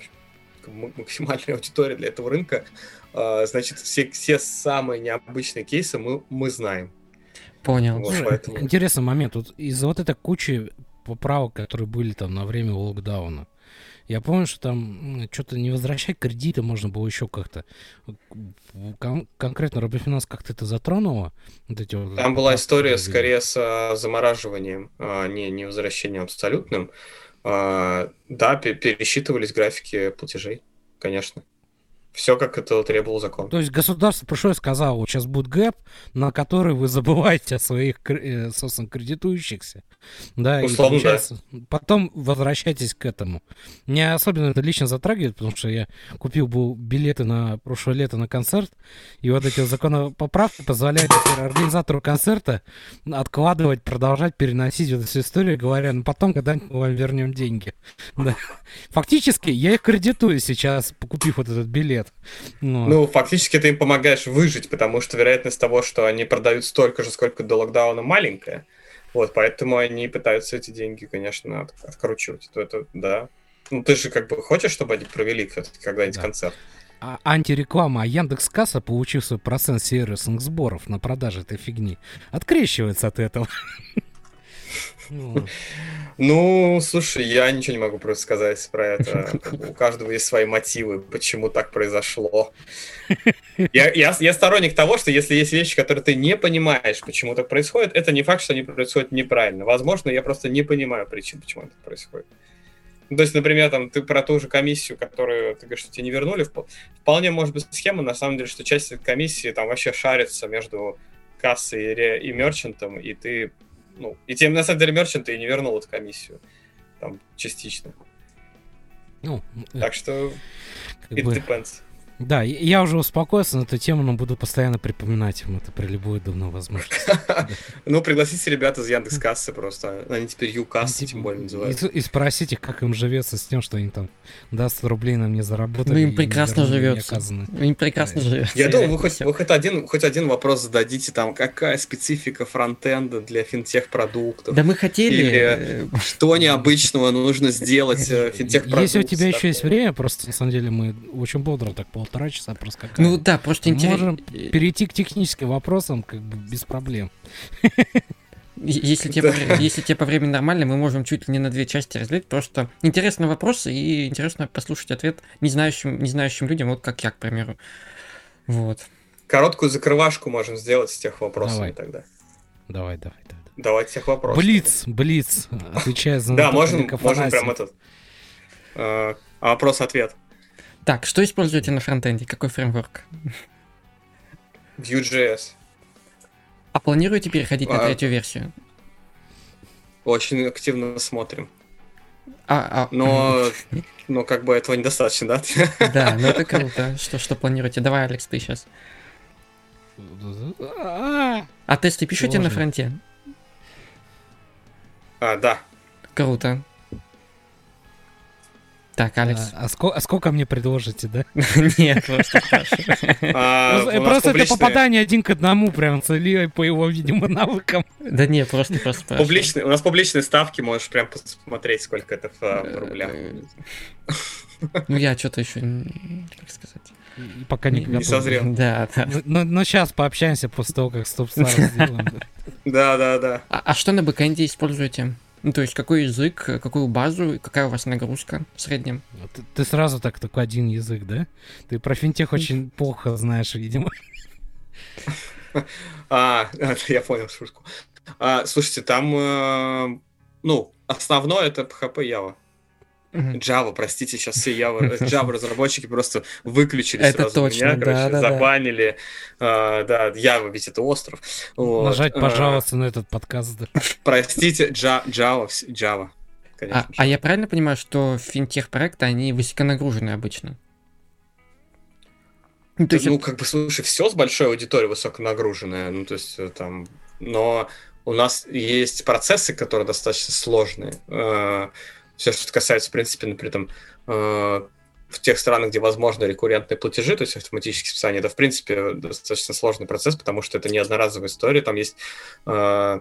максимальная аудитория для этого рынка, А, значит, все, все самые необычные кейсы мы, мы знаем. Понял. Вот, Слушай, поэтому- Интересный момент. Вот из-за вот этой кучи поправок, которые были там на время локдауна, я помню, что там что-то не возвращать кредиты можно было еще как-то. Кон- конкретно Робофинанс как-то это затронуло? Вот эти вот Там была история скорее с а, замораживанием, а не, не возвращением абсолютным. А, Да, пе- пересчитывались графики платежей, конечно. Все, как это требовал закон. То есть государство пришло и сказало, вот сейчас будет гэп, на который вы забываете о своих, э, собственно, кредитующихся. Да, и Условно, да. получается, потом возвращайтесь к этому. Меня особенно это лично затрагивает, потому что я купил был билеты на прошлое лето на концерт, и вот эти вот законопоправки позволяют организатору концерта откладывать, продолжать переносить эту всю историю, говоря, ну потом когда-нибудь мы вам вернем деньги. Да. Фактически я их кредитую сейчас, купив вот этот билет. Ну, Ну, фактически ты им помогаешь выжить, потому что вероятность того, что они продают столько же, сколько до локдауна, маленькая. Вот, поэтому они пытаются эти деньги, конечно, от- откручивать. То это, да. Ну, ты же как бы хочешь, чтобы они провели все-таки когда-нибудь Да. концерт. А антиреклама, а Яндекс Касса, получив свой процент сервисных сборов на продаже этой фигни, открещивается от этого. Ну, слушай, я ничего не могу просто сказать про это. У каждого есть свои мотивы, почему так произошло. Я, я, я сторонник того, что если есть вещи, которые ты не понимаешь, почему так происходит, это не факт, что они происходят неправильно. Возможно, я просто не понимаю причин, почему это происходит. Ну, то есть, например, там, ты про ту же комиссию, которую ты говоришь, что тебе не вернули, вп- вполне может быть схема, на самом деле, что часть этой комиссии там вообще шарится между кассой и, и мерчантом, и ты, ну, и тем, на самом деле, мерчант и не вернул эту комиссию, там, частично. ну, Так что it бы, depends. Да, я уже успокоился на эту тему, но буду постоянно припоминать им это при любой удобной возможности. Ну, пригласите ребят из Яндекс Кассы просто. Они теперь Юкассы, И- тем более называются. и спросить их, как им живется с тем, что они там до 100 рублей нам не заработали. Ну, им прекрасно живется. Им прекрасно живется. Я думаю, вы хоть, один, хоть один вопрос зададите, там, какая специфика фронтенда для финтех-продуктов? Да мы хотели... Э, Что необычного нужно сделать э, финтех-продукту? Если у тебя еще есть время, просто на самом деле мы очень бодро так полтора часа проскакали. Ну да, просто Можем интересно. перейти к техническим вопросам как бы без проблем. Если тебе, Да. по вре- если тебе по времени нормально, мы можем чуть ли не на две части разделить. Просто интересный вопрос и интересно послушать ответ не знающим, не знающим людям, вот как я, к примеру. Вот. Короткую закрывашку можем сделать с тех вопросов Давай. тогда. Давай, давай, давай. Давайте тех вопросов. Блиц, Блиц, отвечая за Да, можем, можем прям этот. а вопрос-ответ. Так, что используете на фронтенде? Какой фреймворк? Vue.js. А планируете переходить на А. третью версию? Очень активно смотрим. А, а, Но, но как бы этого недостаточно, да? Да, ну это круто. Что, что планируете? Давай, Алекс, ты сейчас. А, А тесты пишете на Сложно. фронте? А, да. Круто. Так, Алекс. А ско- а сколько мне предложите, да? Нет, просто. А, Ну, Просто это попадание один к одному, прям с Ильей по его, видимо, навыкам. Да не, просто просто. Публичные, у нас публичные ставки, можешь прям посмотреть, сколько это в, э, в рублях. Ну я что-то еще, как сказать. Пока не, созрел. Да, да. Но, но сейчас пообщаемся после того, как стоп-стар сделаем. да. Да, да, да. А, а что на бэкэнде используете? Ну, то есть какой язык, какую базу, и какая у вас нагрузка в среднем? Ты, ты сразу так только один язык, да? Ты про финтех очень плохо знаешь, видимо. А, я понял шутку. А, слушайте, там, э, ну, основное это PHP Java. Java, простите, сейчас все Java, Java разработчики просто выключили Это сразу точно, меня, короче, да, да, да. забанили. А, да, Java ведь это остров. Вот. Нажать, А, пожалуйста, на этот подкаст. да. простите, Java, Java, Java, конечно. А, а я правильно понимаю, что финтех-проекты, они высоконагружены обычно? Ну, то есть... ну, как бы, слушай, все с большой аудиторией высоконагруженное, ну, то есть э, там, но у нас есть процессы, которые достаточно сложные. Все, что касается, в принципе, например, там, э, в тех странах, где возможны рекуррентные платежи, то есть автоматические списания, это, в принципе, достаточно сложный процесс, потому что это не одноразовая история, там есть э,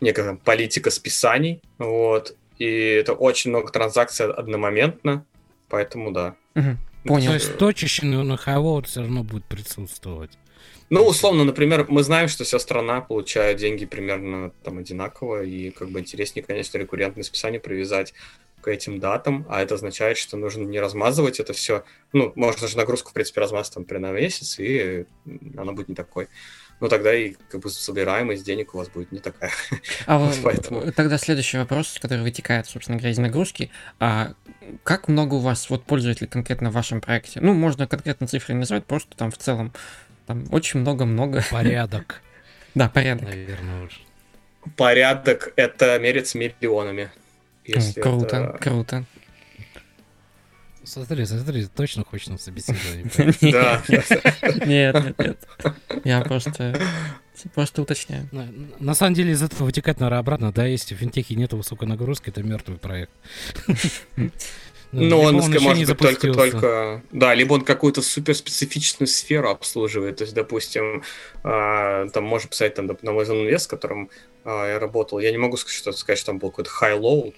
некая там, политика списаний, вот, и это очень много транзакций одномоментно, поэтому да. Угу, понял. То есть точечный на хавот все равно будет присутствовать. Ну, условно, например, мы знаем, что вся страна получает деньги примерно там одинаково, и как бы интереснее, конечно, рекуррентное списание привязать к этим датам, а это означает, что нужно не размазывать это все. Ну, можно же нагрузку, в принципе, размазать там при на месяц, и она будет не такой. Ну, тогда и как бы собираемость денег у вас будет не такая. А вот поэтому... тогда следующий вопрос, который вытекает, собственно говоря, из нагрузки. А как много у вас вот пользователей конкретно в вашем проекте? Ну, можно конкретно цифры не называть, просто там в целом там очень много-много. Порядок. Да, порядок. Наверное, уже. Порядок — это мерится миллионами. Если круто, это... круто. Смотри, смотри, точно хочешь на собеседование? Да. Нет, нет, нет. Я просто Просто уточняю. На, на самом деле из этого вытекает, наверное, обратно, да, если в финтехе нет высокой нагрузки, это мертвый проект. Ну, он, он может быть только, только... Да, либо он какую-то суперспецифичную сферу обслуживает. То есть, допустим, э, там можно писать там, на мой инвест, с которым э, я работал. Я не могу сказать, что, сказать, что там был какой-то high-load,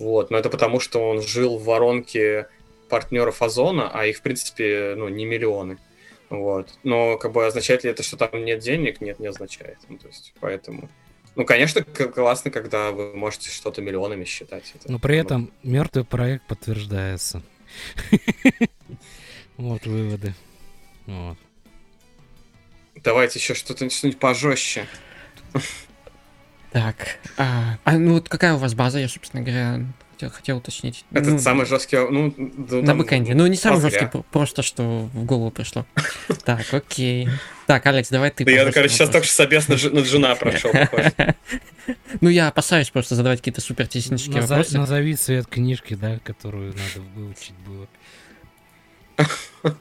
вот, но это потому, что он жил в воронке партнеров Озона, а их, в принципе, ну, не миллионы. Вот. Но как бы означает ли это, что там нет денег? Нет, не означает. Ну, то есть, поэтому... Ну, конечно, классно, когда вы можете что-то миллионами считать. Это, Но при этом мертвый проект подтверждается. Вот выводы. Давайте еще что-то что-нибудь пожестче. Так, а, а ну вот какая у вас база, я, собственно говоря, хотел, хотел уточнить. Это ну, самый жесткий, ну, на там, бэкэнде. Ну, не самый жесткий, просто что в голову пришло. Так, окей. Так, Алекс, давай ты. Да я, короче, сейчас только что собес над жена прошел, Ну, я опасаюсь просто задавать какие-то супер технические вопросы. Назови цвет книжки, да, которую надо выучить было.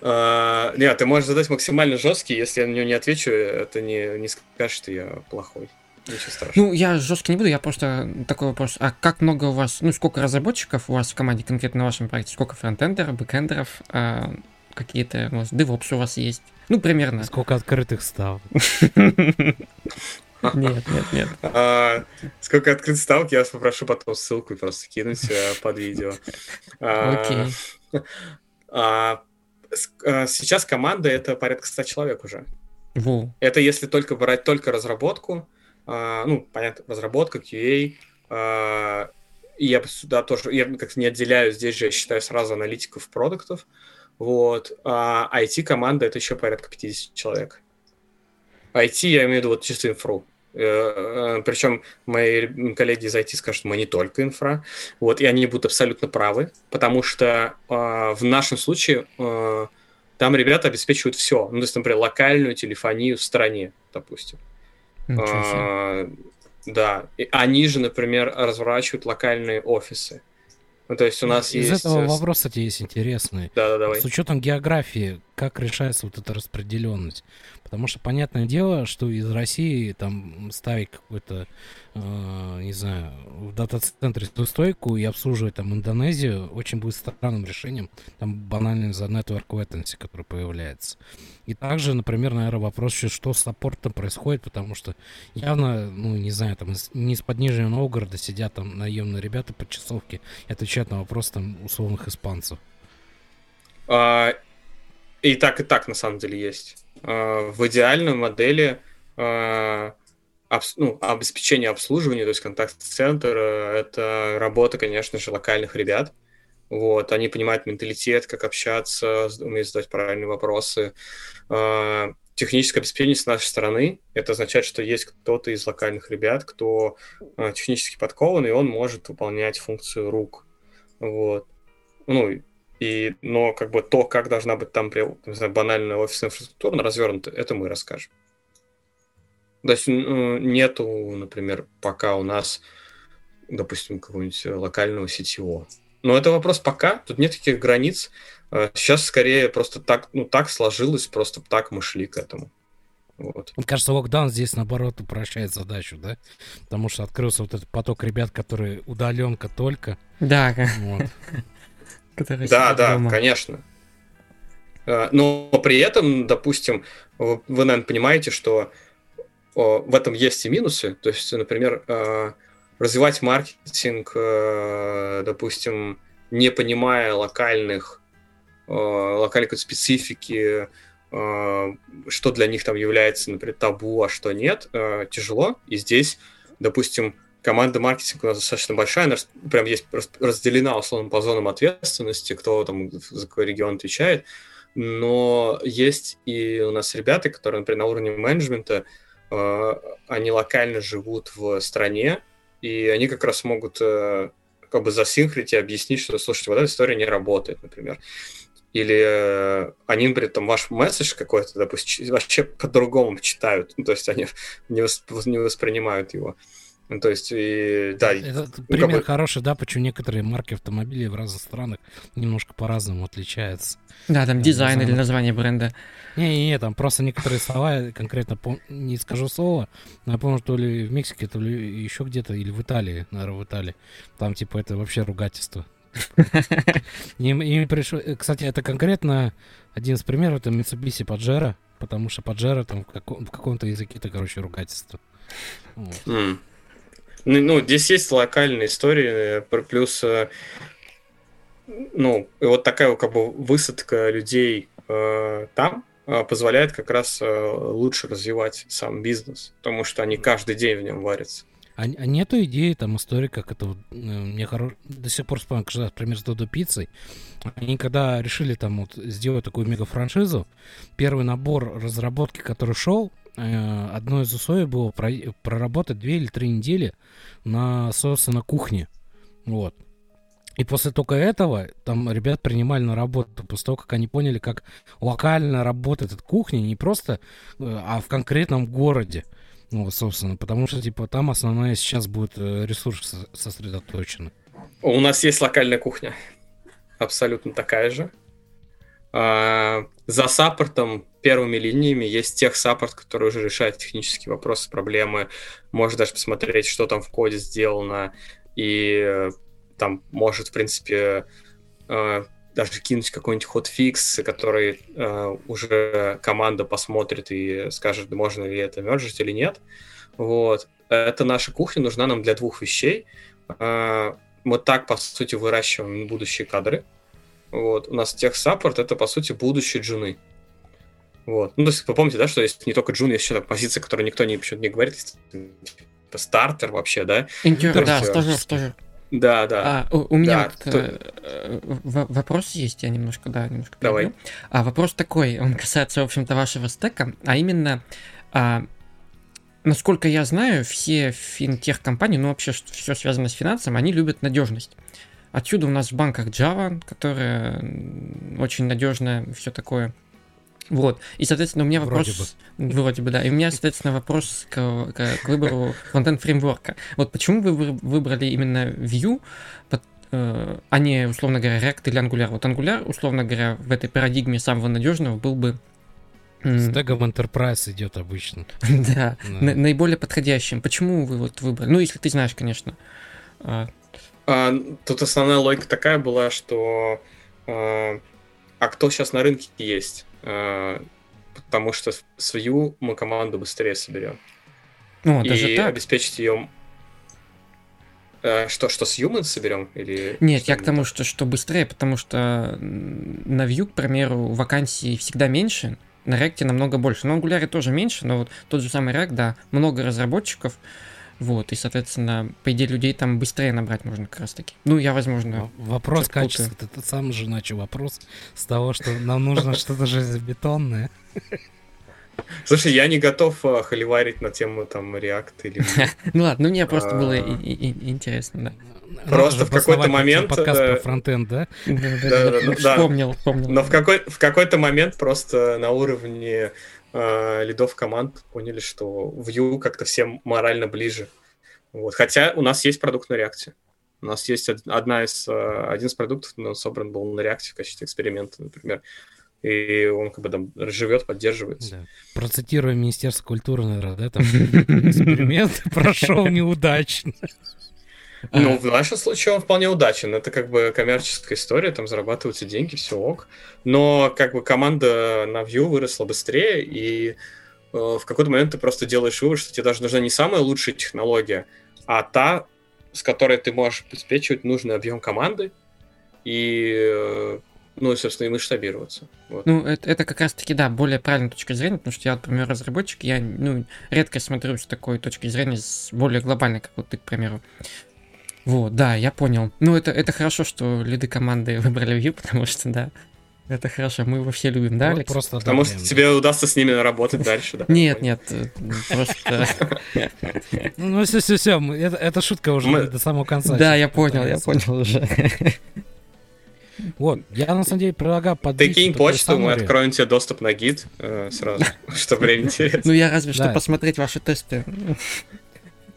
Uh, нет, ты можешь задать максимально жесткий, если я на него не отвечу, это не, не скажешь, что я плохой. Ничего страшного. Ну, я жесткий не буду, я просто такой вопрос. А как много у вас, ну, сколько разработчиков у вас в команде конкретно на вашем проекте? Сколько фронтендеров, бэкендеров, а, какие-то, может, DevOps у вас есть? Ну, примерно. Сколько открытых став? Нет, нет, нет. А, сколько открытых ставок, я вас попрошу потом ссылку просто кинуть э, под видео. А, Окей. А, сейчас команда это порядка 100 человек уже. Во. Это если только брать только разработку, ну, понятно, разработка, QA, а, и я сюда тоже, я как-то не отделяю, здесь же я считаю сразу аналитиков продуктов, вот, а IT-команда это еще порядка 50 человек. IT, я имею в виду вот чисто инфру. Э, э, Причем мои коллеги из IT скажут, мы не только инфра. Вот, и они будут абсолютно правы, потому что в нашем случае там ребята обеспечивают все. Ну, то есть, например, локальную телефонию в стране, допустим. А, да. И они же, например, разворачивают локальные офисы. Ну, то есть у нас Из есть... этого вопрос, кстати, есть интересный. Да, да, давай. С учетом географии, как решается вот эта распределенность? Потому что понятное дело, что из России там ставить какой-то, э, не знаю, в дата-центре стойку и обслуживать там Индонезию очень будет странным решением. Там банально за network latency, который появляется. И также, например, наверное, вопрос еще, что с саппортом происходит, потому что явно, ну, не знаю, там не из-под Нижнего Новгорода сидят там наемные ребята по часовке и отвечают на вопрос там условных испанцев. А, и так, и так, на самом деле, есть. Э, в идеальной модели э, ну, обеспечение обслуживания, то есть контакт-центр, э, это работа, конечно же, локальных ребят. Вот, они понимают менталитет, как общаться, умеют задать правильные вопросы. Техническое обеспечение с нашей стороны, это означает, что есть кто-то из локальных ребят, кто технически подкован, и он может выполнять функцию рук. Вот. Ну, и, но как бы то, как должна быть там не знаю, банальная офисная инфраструктура развернута, это мы расскажем. То есть ну, нету, например, пока у нас, допустим, какого-нибудь локального сетевого. но это вопрос пока, тут нет таких границ. Сейчас скорее просто так, ну, так сложилось, просто так мы шли к этому. Вот. Мне кажется, локдаун здесь, наоборот, упрощает задачу, да? Потому что открылся вот этот поток ребят, которые удаленка только. Да. Вот. Да, да, конечно. А, но при этом, допустим, вы, наверное, понимаете, что в этом есть и минусы. То есть, например, а, развивать маркетинг, а, допустим, не понимая локальных, локальной специфики, что для них там является, например, табу, а что нет, тяжело. И здесь, допустим, команда маркетинга у нас достаточно большая, она прям есть разделена условно по зонам ответственности, кто там за какой регион отвечает, но есть и у нас ребята, которые, например, на уровне менеджмента, э, они локально живут в стране, и они как раз могут э, как бы засинхрить и объяснить, что, слушайте, вот эта история не работает, например. Или э, они, например, там ваш месседж какой-то, допустим, вообще по-другому читают, ну, то есть они не, восп- не воспринимают его. Ну, то есть, и, да. Это ну, пример как бы... хороший, да, почему некоторые марки автомобилей в разных странах немножко по-разному отличаются. Да, там дизайн или название бренда. Не-не-не, там просто некоторые слова, конкретно пом... не скажу слово, но я помню, то ли в Мексике, то ли еще где-то, или в Италии, наверное, в Италии. Там, типа, это вообще ругательство. Им, им пришло... Э, кстати, это конкретно один из примеров, это Mitsubishi Pajero, потому что Pajero там в, каком- в каком-то языке это, короче, ругательство. Вот. Mm. Ну, ну, здесь есть локальные истории, э, плюс, э, ну, вот такая как бы высадка людей э, там э, позволяет как раз э, лучше развивать сам бизнес, потому что они каждый день в нем варятся. А, а нету идеи, там, истории, как это, э, мне хоро... до сих пор вспомнил, когда, например, с Додо Пиццей, они когда решили там вот сделать такую мега-франшизу, первый набор разработки, который шел, одно из условий было проработать две или три недели на, собственно, кухне. Вот. И после только этого там ребят принимали на работу, после того, как они поняли, как локально работает эта кухня, не просто, э, а в конкретном городе. Ну, собственно, потому что, типа, там основная сейчас будет э, ресурс сосредоточена. У нас есть локальная кухня. Абсолютно такая же. А, за саппортом первыми линиями есть тех саппорт, который уже решает технические вопросы, проблемы. Можно даже посмотреть, что там в коде сделано, и э, там может, в принципе, э, даже кинуть какой-нибудь ход-фикс, который э, уже команда посмотрит и скажет, можно ли это мержить или нет. Вот. Это наша кухня нужна нам для двух вещей. Мы так, по сути, выращиваем будущие кадры. Вот. У нас тех саппорт это, по сути, будущие джуны. Вот. Ну, то есть вы помните, да, что есть не только джун, есть еще позиция, которую никто не, почему не говорит, типа стартер вообще, да? Интер, да, стажер, стажер. Да, да. А, у, у меня да, вот, то... э, вопрос есть, я немножко, да, немножко Давай. А вопрос такой, он касается, в общем-то, вашего стека, а именно, а, насколько я знаю, все финтех-компании, ну, вообще, все связано с финансом, они любят надежность. Отсюда у нас в банках Java, которая очень надежная, все такое. Вот. И, соответственно, у меня вопрос... Вроде бы. Вроде бы, да. И у меня, соответственно, вопрос к, к, к выбору фронтенд фреймворка. Вот почему вы выбрали именно Vue, э, а не, условно говоря, React или Angular? Вот Angular, условно говоря, в этой парадигме самого надежного был бы с тегом Enterprise идет обычно. да, наиболее подходящим. Почему вы вот выбрали? Ну, если ты знаешь, конечно. А, тут основная логика такая была, что а, а кто сейчас на рынке есть? А, потому что с Vue мы команду быстрее соберем. Ну, даже и так. обеспечить ее а, что, что с Human соберем? Или Нет, я к тому, что, что быстрее, потому что на Vue, к примеру, вакансий всегда меньше, на React намного больше. На Angular тоже меньше, но вот тот же самый React, да, много разработчиков, вот, и, соответственно, по идее, людей там быстрее набрать можно как раз таки. Ну, я, возможно... Вопрос качества. Ты, ты сам же начал вопрос с того, что нам нужно что-то железобетонное. Слушай, я не готов а, холиварить на тему там React или... Ну ладно, ну мне просто было а. интересно, да. Просто в какой-то момент... Подкаст про фронтенд, да? Да, Вспомнил, вспомнил. Но в какой-то момент просто на уровне э, лидов команд поняли, что Vue как-то всем морально ближе. Вот. Хотя у нас есть продукт на реакции. У нас есть одна из, один из продуктов, но он собран был на реакте в качестве эксперимента, например. И он как бы там живет, поддерживается. Да. Процитируя Министерство культуры, наверное, да, там эксперимент прошел неудачно. Ну, в нашем случае он вполне удачен. Это как бы коммерческая история, там зарабатываются деньги, все ок. Но как бы команда на Vue выросла быстрее, и э, в какой-то момент ты просто делаешь вывод, что тебе даже нужна не самая лучшая технология, а та, с которой ты можешь обеспечивать нужный объем команды и, э, ну, собственно, и масштабироваться. Вот. Ну, это, это как раз-таки, да, более правильная точка зрения, потому что я, например, разработчик, я, ну, редко смотрю с такой точки зрения, с более глобальной, как вот ты, к примеру. Вот, да, я понял. Ну, это, это хорошо, что лиды команды выбрали Vue, потому что, да, это хорошо, мы его все любим, да, Алекс? Просто Потому что тебе удастся с ними работать дальше, да? Нет, нет, просто... Ну, все, все, все, это шутка уже до самого конца. Да, я понял, я понял уже. Вот, я на самом деле предлагаю подбить... Ты кинь почту, мы откроем тебе доступ на гид э, сразу, чтобы время интересно. Ну, я разве что посмотреть ваши тесты.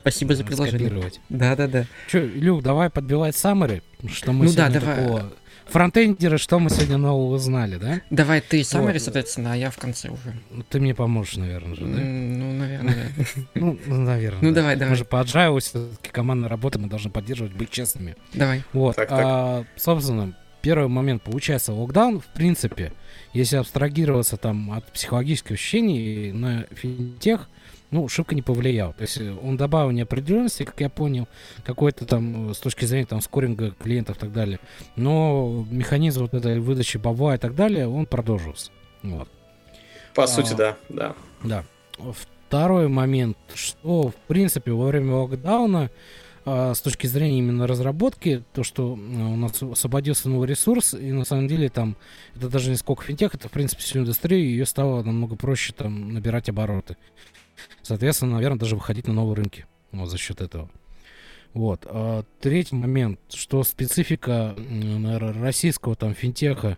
Спасибо за предложение. Да, да, да. Че, Люк, давай подбивать саммары, что мы ну, сегодня да, давай. такого... Фронтендеры, что мы сегодня нового узнали, да? Давай ты саммари, вот. соответственно, а я в конце уже. Ну, ты мне поможешь, наверное же, да? Ну, наверное, Ну, наверное. Ну, давай, давай. Мы же по agile все-таки командной работы мы должны поддерживать, быть честными. Давай. Вот. А, собственно, первый момент получается локдаун, в принципе, если абстрагироваться там от психологических ощущений на финтех, ну, шибко не повлиял. То есть э, он добавил неопределенности, как я понял, какой-то там э, с точки зрения там скоринга клиентов и так далее. Но механизм вот этой выдачи бабла и так далее, он продолжился. Вот. По а, сути, да, да. Да. Второй момент, что, в принципе, во время локдауна а, с точки зрения именно разработки, то, что у нас освободился новый ресурс, и на самом деле там, это даже не сколько финтех, это, в принципе, всю индустрию, ее стало намного проще там набирать обороты. Соответственно, наверное, даже выходить на новые рынки вот, за счет этого. Вот. А третий момент, что специфика наверное, российского там финтеха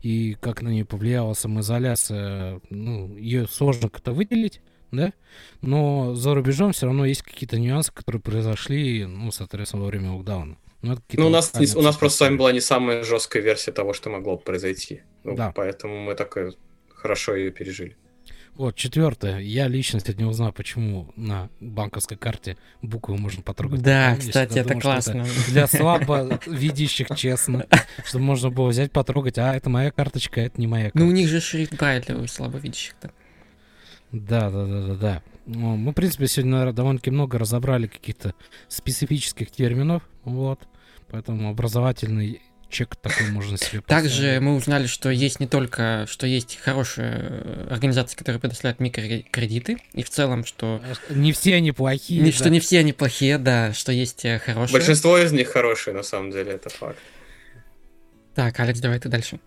и как на нее повлияла самоизоляция, ну, ее сложно как-то выделить, да, но за рубежом все равно есть какие-то нюансы, которые произошли, ну, соответственно, во время локдауна. Ну, ну у нас, не, у нас просто с вами была не самая жесткая версия того, что могло бы произойти. Ну, да. Поэтому мы так хорошо ее пережили. Вот, четвертое. Я лично сегодня узнал, почему на банковской карте буквы можно потрогать. Да, Я кстати, это думал, классно. Это для слабо видящих, честно. Чтобы можно было взять, потрогать. А, это моя карточка, это не моя карточка. Ну, у них же шрифт гайд для слабовидящих-то. Да, да, да, да, да. Ну, мы, в принципе, сегодня, наверное, довольно-таки много разобрали каких-то специфических терминов. Вот. Поэтому образовательный чек такой можно себе Также мы узнали, что есть не только, что есть хорошие организации, которые предоставляют микрокредиты, и в целом, что... Не все они плохие. Не, да. Что не все они плохие, да, что есть э, хорошие. Большинство из них хорошие, на самом деле, это факт. Так, Алекс, давай ты дальше.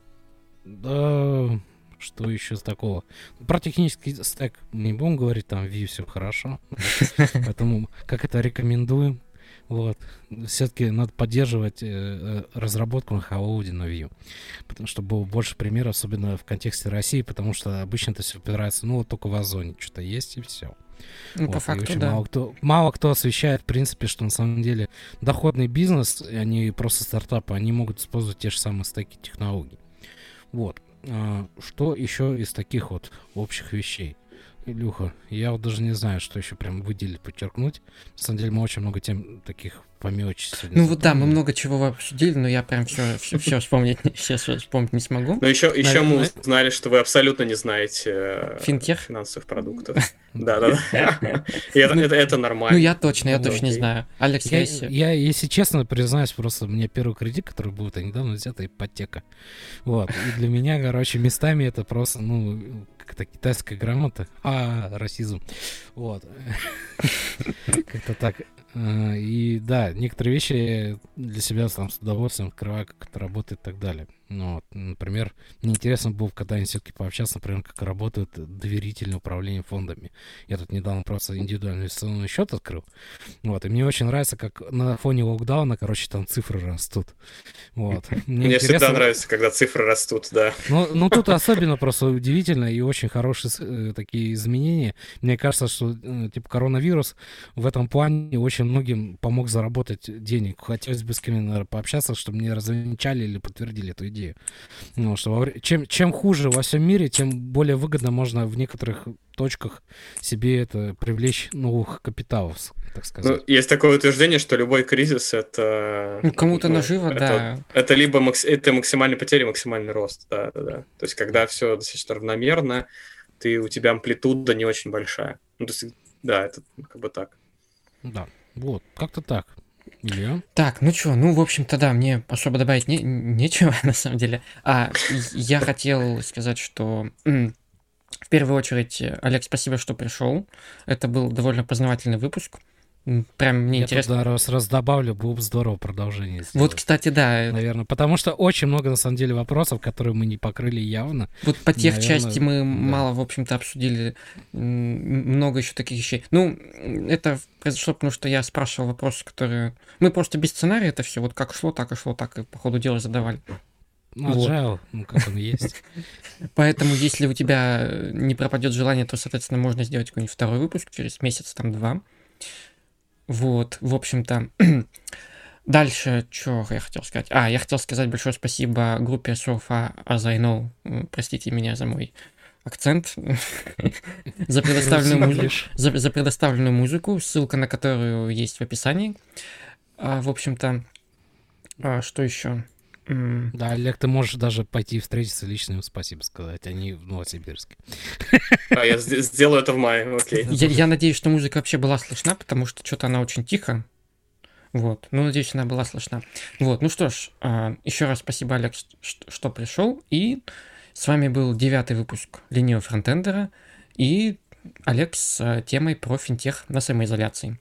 Да, что еще с такого? Про технический стек не будем говорить, там Vue все хорошо. Поэтому как это рекомендуем. Вот. Все-таки надо поддерживать э, э разработку на Хауди на Vue. Потому что было больше примеров, особенно в контексте России, потому что обычно это все опирается, ну, вот только в Озоне что-то есть и все. Ну, вот, по факту, да. Мало кто, мало кто освещает, в принципе, что на самом деле доходный бизнес, они просто стартапы, они могут использовать те же самые стеки технологий. Вот. А, что еще из таких вот общих вещей? Илюха, я вот даже не знаю, что еще прям выделить, подчеркнуть. На самом деле мы очень много тем таких по мелочи. Ну вот да, мы много чего обсудили, но я прям все, все, все вспомнить, сейчас вспомнить не смогу. Но еще, еще мы узнали, что вы абсолютно не знаете э, Финтех? финансовых продуктов. Да, да, да. это, нормально. Ну я точно, я точно не знаю. Алекс, я, я, если честно, признаюсь, просто у меня первый кредит, который был, недавно взята ипотека. Вот. И для меня, короче, местами это просто, ну, как-то китайская грамота. А, расизм. Вот. Как-то так. А, и да, некоторые вещи для себя там с удовольствием открываю, как это работает и так далее. Ну, вот, например, мне интересно было когда-нибудь все-таки пообщаться, например, как работает доверительное управление фондами. Я тут недавно просто индивидуальный инвестиционный счет открыл. Вот, и мне очень нравится, как на фоне локдауна, короче, там цифры растут. Вот. Мне, мне всегда нравится, когда цифры растут, да. Ну, ну тут особенно просто удивительно и очень хорошие э, такие изменения. Мне кажется, что э, типа коронавирус в этом плане очень многим помог заработать денег. Хотелось бы с кем-нибудь пообщаться, чтобы мне развенчали или подтвердили эту идею. Ну, что чем, чем хуже во всем мире, тем более выгодно можно в некоторых точках себе это привлечь новых капиталов, так сказать. Ну, есть такое утверждение, что любой кризис это... Ну, кому-то ну, наживо, это, да. Это либо макс, это максимальная потеря, максимальный рост, да, да, да. То есть, когда все достаточно равномерно, ты, у тебя амплитуда не очень большая. Ну, то есть, да, это как бы так. Да, вот, как-то так. Илья? Так, ну что, ну, в общем-то, да, мне особо добавить не, нечего, на самом деле. А я хотел сказать, что в первую очередь, Олег, спасибо, что пришел. Это был довольно познавательный выпуск. Прям мне Я интересно. Туда раз, раз добавлю, было бы здорово продолжение сделать. Вот, кстати, да. Наверное, потому что очень много, на самом деле, вопросов, которые мы не покрыли явно. Вот по тех наверное, части мы да. мало, в общем-то, обсудили. Много еще таких вещей. Ну, это произошло, потому что я спрашивал вопросы, которые... Мы просто без сценария это все, вот как шло, так и шло, так и по ходу дела задавали. Ну, agile, ну, как он есть. Поэтому, если у тебя не пропадет желание, то, соответственно, можно сделать какой-нибудь второй выпуск через месяц, там, два. Вот, в общем-то. Дальше, что я хотел сказать? А, я хотел сказать большое спасибо группе Sofa As I Know. Простите меня за мой акцент. за, предоставленную музыку, за, за предоставленную музыку, ссылка на которую есть в описании. А, в общем-то, а, что еще? Да, Олег, ты можешь даже пойти встретиться лично им спасибо сказать, они в Новосибирске. А, я сделаю это в мае, окей. Я, я надеюсь, что музыка вообще была слышна, потому что что-то она очень тихо. Вот, ну, надеюсь, она была слышна. Вот, ну что ж, а, еще раз спасибо, Олег, что, что пришел. И с вами был девятый выпуск линии фронтендера и Олег с а, темой про финтех на самоизоляции.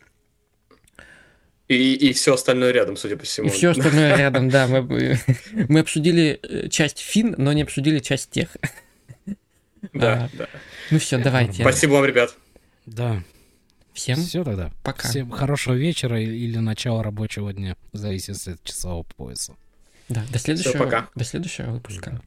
И, и все остальное рядом, судя по всему. И все остальное рядом, да. Мы, мы обсудили э, часть фин, но не обсудили часть тех. Да, да. Ну все, давайте. Спасибо вам, ребят. Да. Всем все тогда. Пока. Всем хорошего вечера или начала рабочего дня, в зависимости от часового пояса. Да, до следующего, до следующего выпуска.